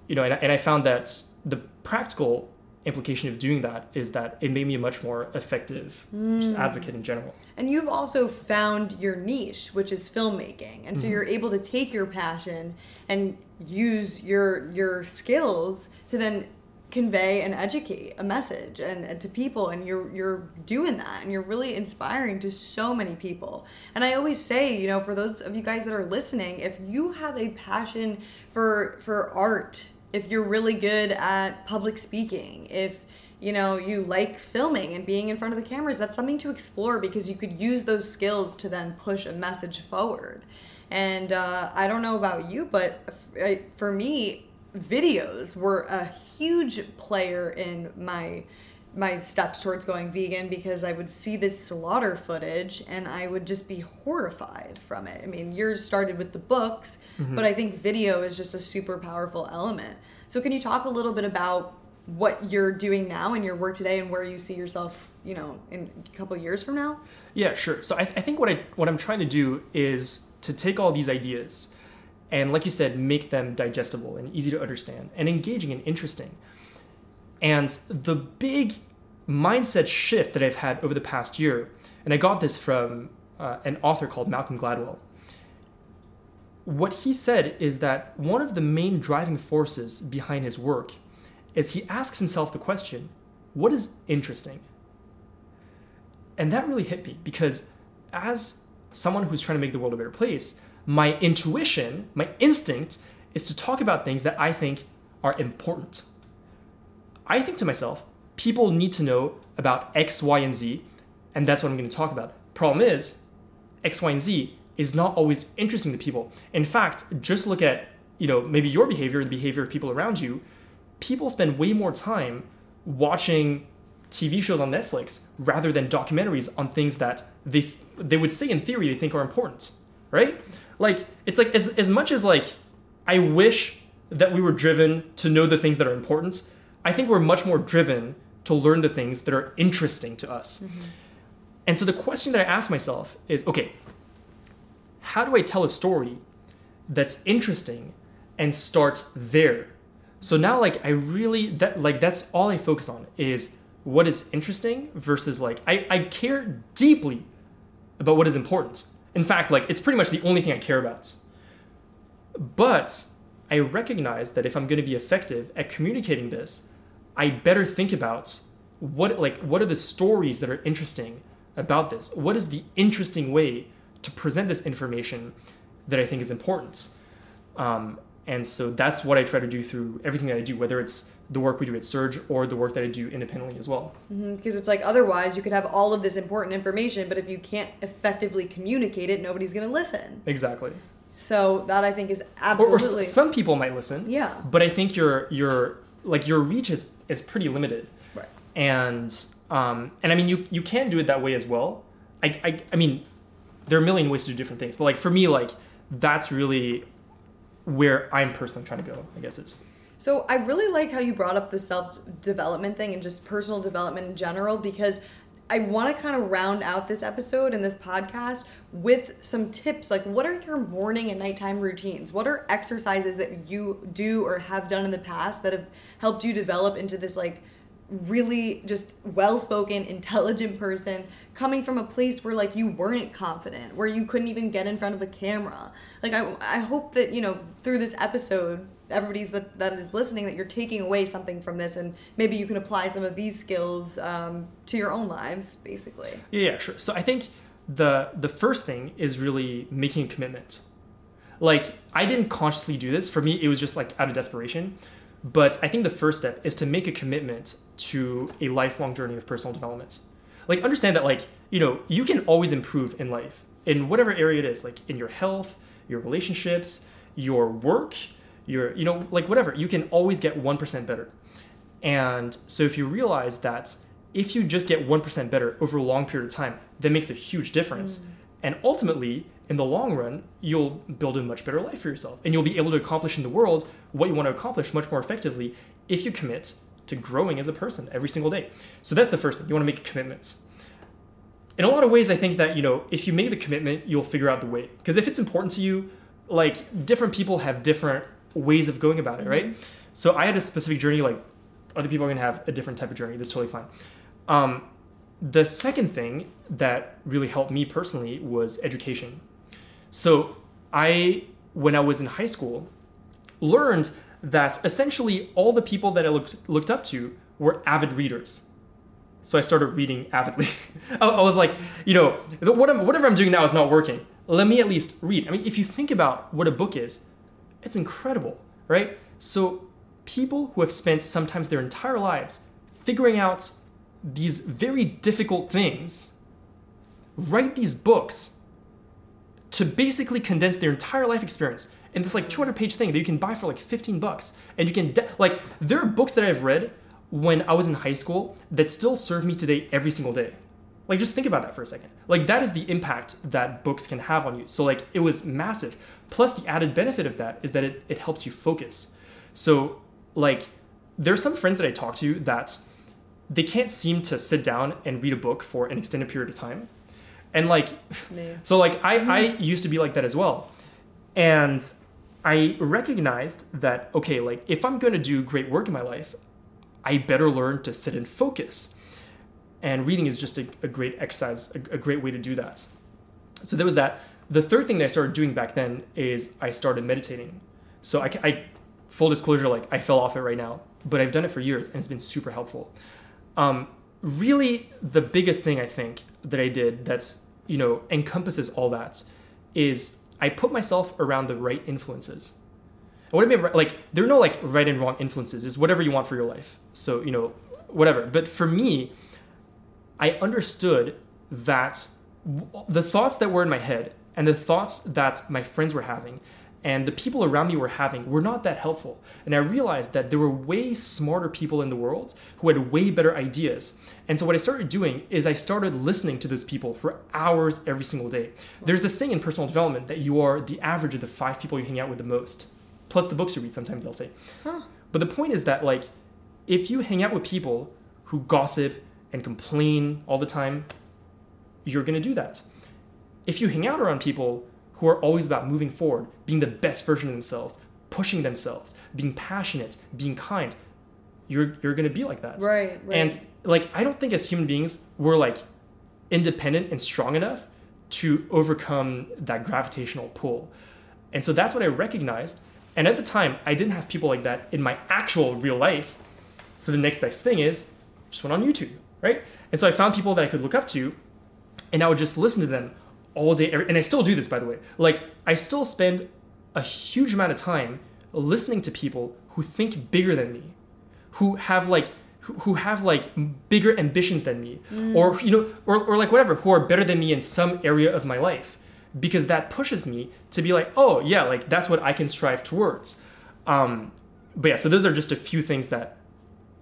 you know, and, and I found that the practical implication of doing that is that it made me a much more effective just hmm. advocate in general. And you've also found your niche, which is filmmaking. And so mm-hmm. you're able to take your passion and use your your skills to then convey and educate a message and, and to people and you're you're doing that and you're really inspiring to so many people. And I always say, you know, for those of you guys that are listening, if you have a passion for for art, if you're really good at public speaking, if you know you like filming and being in front of the cameras that's something to explore because you could use those skills to then push a message forward. And uh, i don't know about you but for me videos were a huge player in my my steps towards going vegan because I would see this slaughter footage and I would just be horrified from it. I mean, yours started with the books, mm-hmm. but I think video is just a super powerful element. So, can you talk a little bit about what you're doing now in your work today and where you see yourself, you know, in a couple years from now? Yeah, sure. So I, I think what I what I'm trying to do is to take all these ideas and, like you said, make them digestible and easy to understand and engaging and interesting. And the big mindset shift that I've had over the past year, and I got this from uh, an author called Malcolm Gladwell. What he said is that one of the main driving forces behind his work is he asks himself the question, what is interesting? And that really hit me because as someone who's trying to make the world a better place, my intuition, my instinct is to talk about things that I think are important. I think to myself, people need to know about X, Y, and Z, and that's what I'm going to talk about. Problem is, X, Y, and Z is not always interesting to people. In fact, just look at, you know, maybe your behavior, the behavior of people around you. People spend way more time watching TV shows on Netflix rather than documentaries on things that they they would say in theory they think are important, right? Like it's like as as much as like I wish that we were driven to know the things that are important, I think we're much more driven to learn the things that are interesting to us. Mm-hmm. And so the question that I ask myself is, okay, how do I tell a story that's interesting and starts there? So now like I really that like that's all I focus on is what is interesting versus like I, I care deeply about what is important. In fact, like it's pretty much the only thing I care about. But I recognize that if I'm going to be effective at communicating this, I better think about what like what are the stories that are interesting about this? What is the interesting way to present this information that I think is important? Um, and so that's what I try to do through everything that I do, whether it's the work we do at Surge or the work that I do independently as well. Because it's like otherwise you could have all of this important information, but if you can't effectively communicate it, nobody's going to listen. Exactly. So that I think is Or, absolutely. or s- some people might listen. Yeah. But I think your your like your reach is is pretty limited. Right. And um and I mean you you can do it that way as well. I I, I mean there are a million ways to do different things, but like for me like that's really where I'm personally trying to go. I guess is. So I really like how you brought up the self development thing and just personal development in general because I want to kind of round out this episode and this podcast with some tips like what are your morning and nighttime routines? What are exercises that you do or have done in the past that have helped you develop into this like really just well-spoken intelligent person coming from a place where like you weren't confident where you couldn't even get in front of a camera like i, I hope that you know through this episode everybody's that, that is listening that you're taking away something from this and maybe you can apply some of these skills um, to your own lives basically Yeah, sure. So I think the the first thing is really making a commitment. Like I didn't consciously do this. For me, it was just like out of desperation. But I think the first step is to make a commitment to a lifelong journey of personal development. Like understand that like, you know, you can always improve in life in whatever area it is, like in your health, your relationships, your work, your you know, like whatever. You can always get 1% better. And so if you realize that if you just get 1% better over a long period of time, that makes a huge difference, mm. And ultimately, in the long run, you'll build a much better life for yourself. And you'll be able to accomplish in the world what you want to accomplish much more effectively if you commit to growing as a person every single day. So that's the first thing. You want to make commitments. In a lot of ways, I think that, you know, if you make the commitment, you'll figure out the way. Because if it's important to you, like different people have different ways of going about it, right? So I had a specific journey, like other people are gonna have a different type of journey. That's totally fine. Um, the second thing that really helped me personally was education. So I, when I was in high school, learned that essentially all the people that I looked looked up to were avid readers. So I started reading avidly. I I was like, you know, whatever I'm doing now is not working. Let me at least read. I mean, if you think about what a book is, it's incredible, right? So people who have spent sometimes their entire lives figuring out these very difficult things write these books to basically condense their entire life experience in this like 200 page thing that you can buy for like 15 bucks. And you can de- like there are books that i've read when i was in high school that still serve me today every single day. Like just think about that for a second. Like that is the impact that books can have on you. So like it was massive plus the added benefit of that is that it, it helps you focus so like there's some friends that i talk to that they can't seem to sit down and read a book for an extended period of time and like Me. so like I, I mm-hmm. used to be like that as well. And I recognized that, okay, like if I'm gonna do great work in my life, I better learn to sit and focus. And reading is just a, a great exercise, a, a great way to do that. So there was that. The third thing that I started doing back then is I started meditating. So I, I full disclosure, like I fell off it right now, but I've done it for years and it's been super helpful. Um, really, the biggest thing I think that I did that's you know encompasses all that is I put myself around the right influences. And what I mean, like there are no like right and wrong influences. It's whatever you want for your life. So you know whatever. But for me, I understood that the thoughts that were in my head and the thoughts that my friends were having and the people around me were having were not that helpful. And I realized that there were way smarter people in the world who had way better ideas. And so what I started doing is I started listening to those people for hours every single day. There's this saying in personal development that you are the average of the five people you hang out with the most, plus the books you read, sometimes they'll say. Huh. But the point is that like if you hang out with people who gossip and complain all the time, you're going to do that. If you hang out around people who are always about moving forward, being the best version of themselves, pushing themselves, being passionate, being kind, you're you're going to be like that. Right, right. And like I don't think as human beings we're like independent and strong enough to overcome that gravitational pull. And so that's what I recognized. And at the time, I didn't have people like that in my actual real life. So the next best thing is just went on YouTube, right? And so I found people that I could look up to, and I would just listen to them all day. Every, and I still do this, by the way. Like I still spend a huge amount of time listening to people who think bigger than me, who have like who have like bigger ambitions than me, or you know, or, or like whatever, who are better than me in some area of my life, because that pushes me to be like, oh yeah, like that's what I can strive towards. Um, but yeah, so those are just a few things that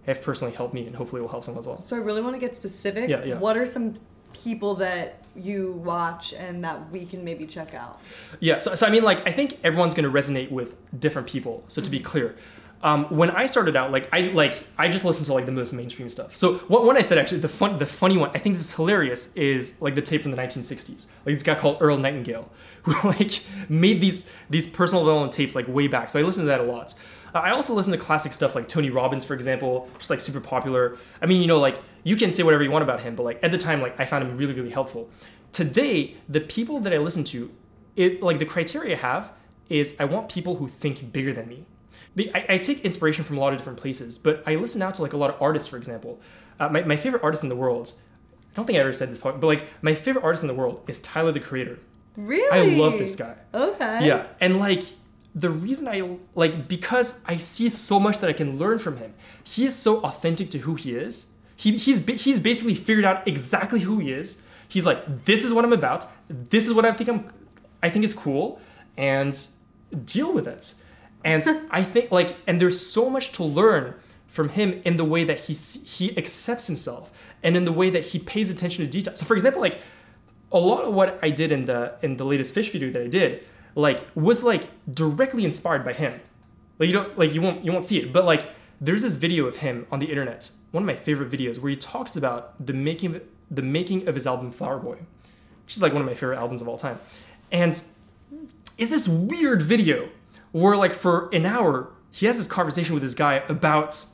have personally helped me, and hopefully will help someone as well. So I really want to get specific. Yeah, yeah. What are some people that you watch and that we can maybe check out? Yeah, so, so I mean, like, I think everyone's gonna resonate with different people. So to be clear, um, when I started out, like, I like I just listened to like the most mainstream stuff. So what one I said actually, the fun, the funny one, I think this is hilarious, is like the tape from the 1960s. Like this guy called Earl Nightingale, who like made these these personal development tapes like way back. So I listened to that a lot. I also listen to classic stuff like Tony Robbins, for example, just like super popular. I mean, you know, like you can say whatever you want about him, but like at the time, like I found him really, really helpful. Today, the people that I listen to, it like the criteria I have is I want people who think bigger than me. I, I take inspiration from a lot of different places, but I listen out to like a lot of artists, for example. Uh, my, my favorite artist in the world, I don't think I ever said this, part, but like my favorite artist in the world is Tyler the Creator. Really? I love this guy. Okay. Yeah, and like the reason I like because I see so much that I can learn from him. He is so authentic to who he is. He he's he's basically figured out exactly who he is. He's like, this is what I'm about. This is what I think I'm I think is cool, and deal with it. And I think like, and there's so much to learn from him in the way that he he accepts himself and in the way that he pays attention to detail. So, for example, like a lot of what I did in the in the latest fish video that I did, like was like directly inspired by him. Like you don't like you won't you won't see it, but like there's this video of him on the internet, one of my favorite videos, where he talks about the making of, the making of his album Flower Boy, which is like one of my favorite albums of all time, and it's this weird video where like for an hour he has this conversation with this guy about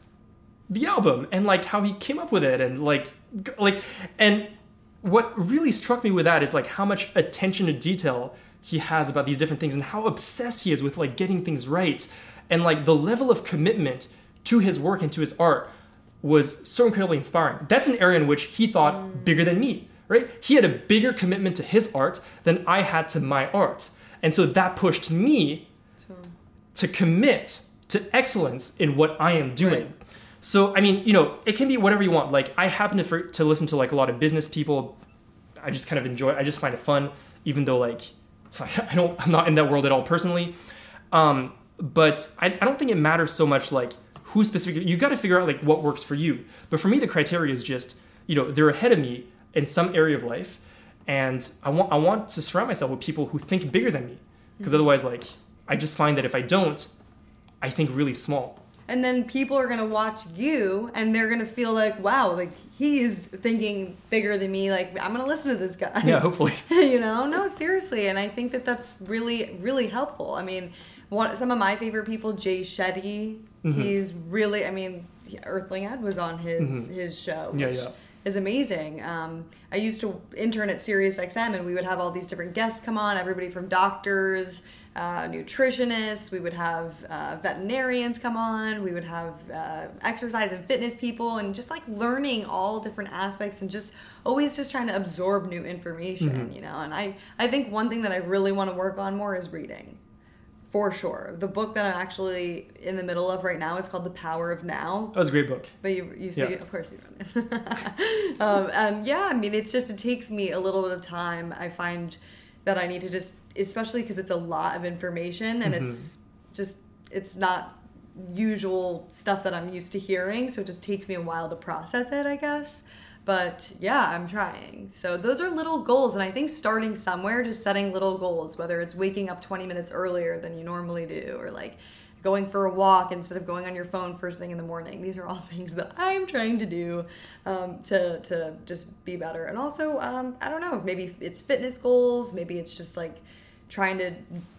the album and like how he came up with it and like like and what really struck me with that is like how much attention to detail he has about these different things and how obsessed he is with like getting things right and like the level of commitment to his work and to his art was so incredibly inspiring that's an area in which he thought mm. bigger than me right he had a bigger commitment to his art than i had to my art and so that pushed me So, to commit to excellence in what I am doing. Right. So, I mean, you know, it can be whatever you want. Like, I happen to, for, to listen to like a lot of business people. I just kind of enjoy. I just find it fun, even though like, so I don't. I'm not in that world at all personally. Um, but I, I don't think it matters so much like who specifically. You got to figure out like what works for you. But for me, the criteria is just you know they're ahead of me in some area of life, and I want I want to surround myself with people who think bigger than me. Because otherwise, like, I just find that if I don't, I think really small. And then people are gonna watch you, and they're gonna feel like, wow, like he is thinking bigger than me. Like I'm gonna listen to this guy. Yeah, hopefully. you know, no, seriously, and I think that that's really, really helpful. I mean, one some of my favorite people, Jay Shetty. Mm-hmm. He's really, I mean, Earthling Ed was on his his show. Mm-hmm. Yeah, which yeah. Is amazing. Um, I used to intern at SiriusXM, and we would have all these different guests come on. Everybody from doctors, uh, nutritionists. We would have uh, veterinarians come on. We would have uh, exercise and fitness people, and just like learning all different aspects, and just always just trying to absorb new information. You know, and I I think one thing that I really want to work on more is reading. For sure. The book that I'm actually in the middle of right now is called The Power of Now. That was a great book. But you, you see, Yeah. of course you read it. um, and yeah, I mean, it's just, it takes me a little bit of time. I find that I need to just, especially because it's a lot of information and it's just, it's not usual stuff that I'm used to hearing. So it just takes me a while to process it, I guess. But yeah, I'm trying. So those are little goals. And I think starting somewhere, just setting little goals, whether it's waking up 20 minutes earlier than you normally do, or like going for a walk instead of going on your phone first thing in the morning. These are all things that I'm trying to do um, to, to just be better. And also, um, I don't know, maybe it's fitness goals, maybe it's just like trying to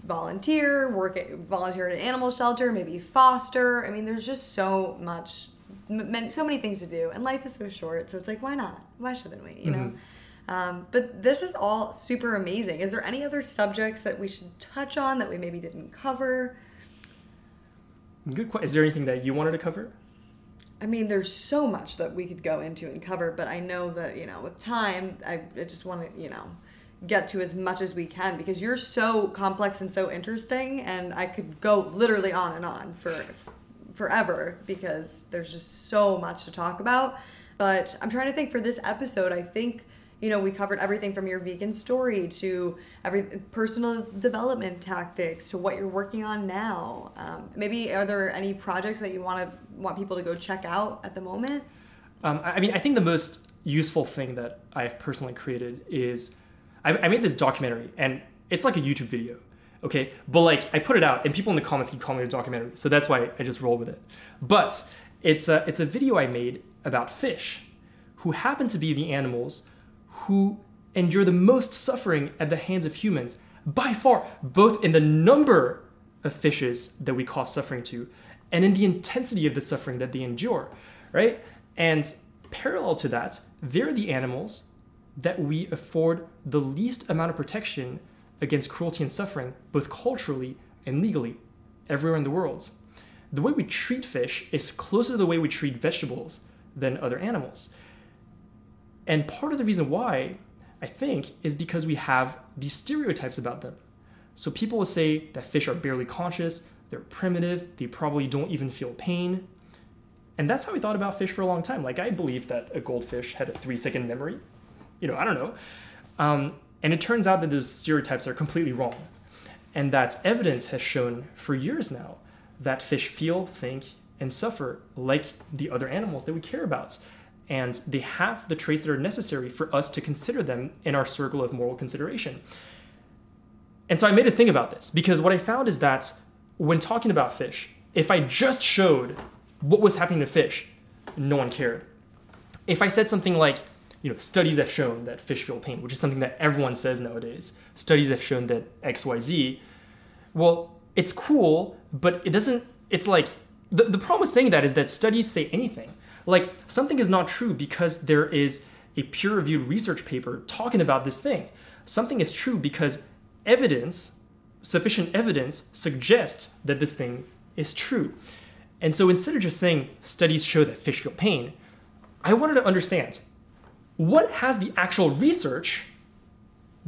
volunteer, work at, volunteer at an animal shelter, maybe foster. I mean, there's just so much, m- so many things to do, and life is so short. So it's like, why not? Why shouldn't we? You know. Um, but this is all super amazing. Is there any other subjects that we should touch on that we maybe didn't cover? Good question. Is there anything that you wanted to cover? I mean, there's so much that we could go into and cover, but I know that, you know, with time, I, I just want to, you know, get to as much as we can because you're so complex and so interesting, and I could go literally on and on for forever because there's just so much to talk about. But I'm trying to think for this episode, I think you know we covered everything from your vegan story to every personal development tactics to what you're working on now. Um, maybe are there any projects that you want to want people to go check out at the moment? Um, I I mean, I think the most useful thing that I've personally created is I, I made this documentary, and it's like a YouTube video, okay? But like, I put it out, and people in the comments keep calling it a documentary, so that's why I just roll with it. But it's a, it's a video I made about fish, who happen to be the animals who endure the most suffering at the hands of humans by far, both in the number of fishes that we cause suffering to and in the intensity of the suffering that they endure, right? And parallel to that, they're the animals that we afford the least amount of protection against cruelty and suffering, both culturally and legally, everywhere in the world. The way we treat fish is closer to the way we treat vegetables than other animals. And part of the reason why, I think, is because we have these stereotypes about them. So people will say that fish are barely conscious, they're primitive, they probably don't even feel pain. And that's how we thought about fish for a long time. Like, I believed that a goldfish had a three second memory. You know, I don't know. Um, and it turns out that those stereotypes are completely wrong. And that evidence has shown for years now that fish feel, think, and suffer like the other animals that we care about. and they have the traits that are necessary for us to consider them in our circle of moral consideration. And so I made a thing about this because what I found is that when talking about fish, if I just showed what was happening to fish, no one cared. If I said something like, you know, studies have shown that fish feel pain, which is something that everyone says nowadays. Studies have shown that XYZ. Well, it's cool, but it doesn't, it's like, the, the problem with saying that is that studies say anything. Like, something is not true because there is a peer reviewed research paper talking about this thing. Something is true because evidence, sufficient evidence, suggests that this thing is true. And so instead of just saying studies show that fish feel pain, I wanted to understand what has the actual research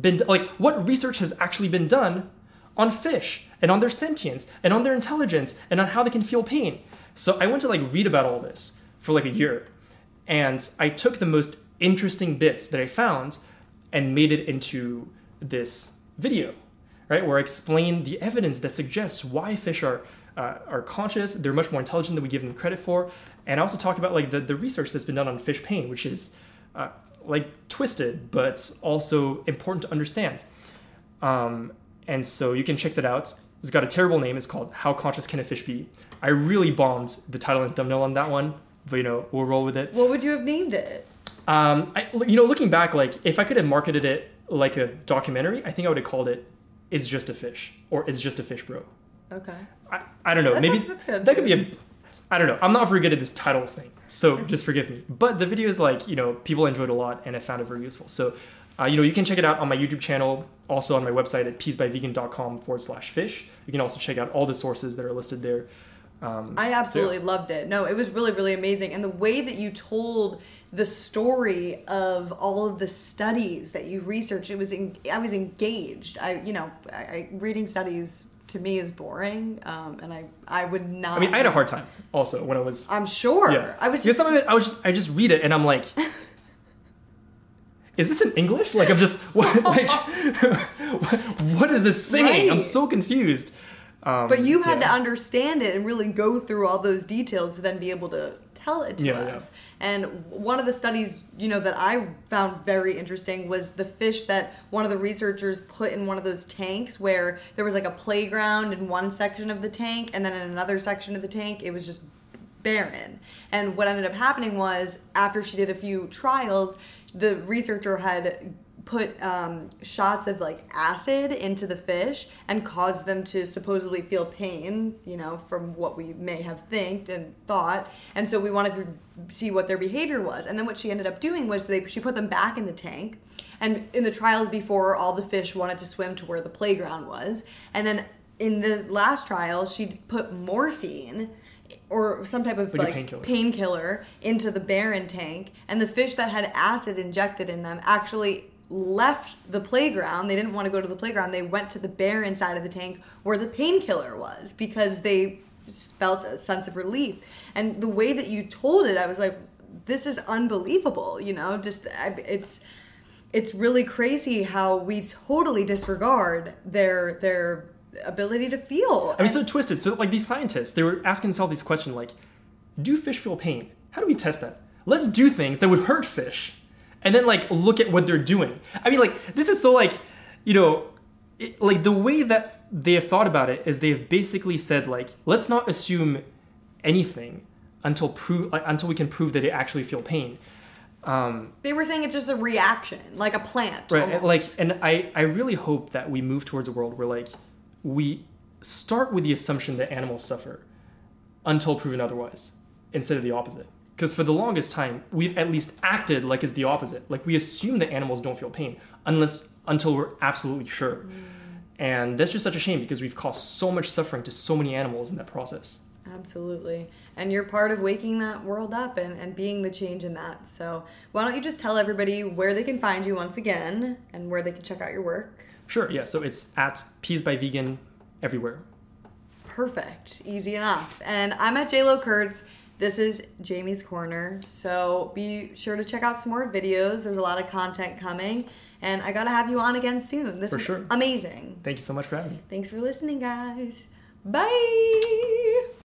been like what research has actually been done on fish and on their sentience and on their intelligence and on how they can feel pain. So I went to like read about all this for like a year and I took the most interesting bits that I found and made it into this video, right? Where I explain the evidence that suggests why fish are uh, are conscious. They're much more intelligent than we give them credit for. And I also talk about like the, the research that's been done on fish pain, which is uh, like twisted, but also important to understand. Um, and so you can check that out. It's got a terrible name. It's called How Conscious Can a Fish Be? I really bombed the title and thumbnail on that one, but you know, we'll roll with it. What would you have named it? Um, I, you know, looking back, like if I could have marketed it like a documentary, I think I would have called it "It's Just a Fish" or "It's Just a Fish, Bro." Okay. I, I don't know. That's Maybe a- that could be a. I don't know. I'm not very good at this titles thing, so just forgive me. But the video is like you know people enjoyed a lot, and I found it very useful. So. Uh, you know, you can check it out on my YouTube channel, also on my website at peacebyvegan.com forward slash fish. You can also check out all the sources that are listed there. Um, I absolutely loved it. No, it was really, really amazing. And the way that you told the story of all of the studies that you researched, it was en- I was engaged. I, you know, I, I, reading studies to me is boring, um, and I, I would not. I mean, I had a hard time also when I was I'm sure. Yeah, I was just. some of it I was just I just read it and I'm like, is this in English? Like I'm just what like what is this saying? I'm so confused. Um, But you had yeah. to understand it and really go through all those details to then be able to tell it to Yeah, us. And one of the studies, you know, that I found very interesting was the fish that one of the researchers put in one of those tanks where there was like a playground in one section of the tank and then in another section of the tank it was just barren. And what ended up happening was after she did a few trials, the researcher had put um, shots of like acid into the fish and caused them to supposedly feel pain, you know, from what we may have think and thought. And so we wanted to see what their behavior was. And then what she ended up doing was they she put them back in the tank. And in the trials before, all the fish wanted to swim to where the playground was. And then in the last trial, she put morphine or some type of Like like painkiller. painkiller into the barren tank, and the fish that had acid injected in them actually left the playground. They didn't want to go to the playground. They went to the barren side of the tank where the painkiller was because they felt a sense of relief. And the way that you told it, I was like, this is unbelievable. You know, just I, it's it's really crazy how we totally disregard their their ability to feel. I mean, so twisted. So like these scientists, they were asking themselves these questions like, do fish feel pain? How do we test that? Let's do things that would hurt fish, and then like look at what they're doing. I mean, like this is so like, you know, it, like the way that they have thought about it is they have basically said like, let's not assume anything until prove like, until we can prove that they actually feel pain. Um, They were saying it's just a reaction, like a plant. right almost. like and i i really hope that we move towards a world where like we start with the assumption that animals suffer until proven otherwise instead of the opposite because for the longest time we've at least acted like it's the opposite like we assume that animals don't feel pain unless until we're absolutely sure mm. and that's just such a shame because we've caused so much suffering to so many animals in that process Absolutely. And you're part of waking that world up and, and being the change in that. So why don't you just tell everybody where they can find you once again and where they can check out your work? sure yeah so it's at Peace By Vegan everywhere Perfect. Easy enough. And I'm at JLo Kurtz. This is Jamie's Corner. So be sure to check out some more videos. There's a lot of content coming. And I got to have you on again soon. This For was sure. amazing. thank you so much for having me Thanks for listening, guys. Bye.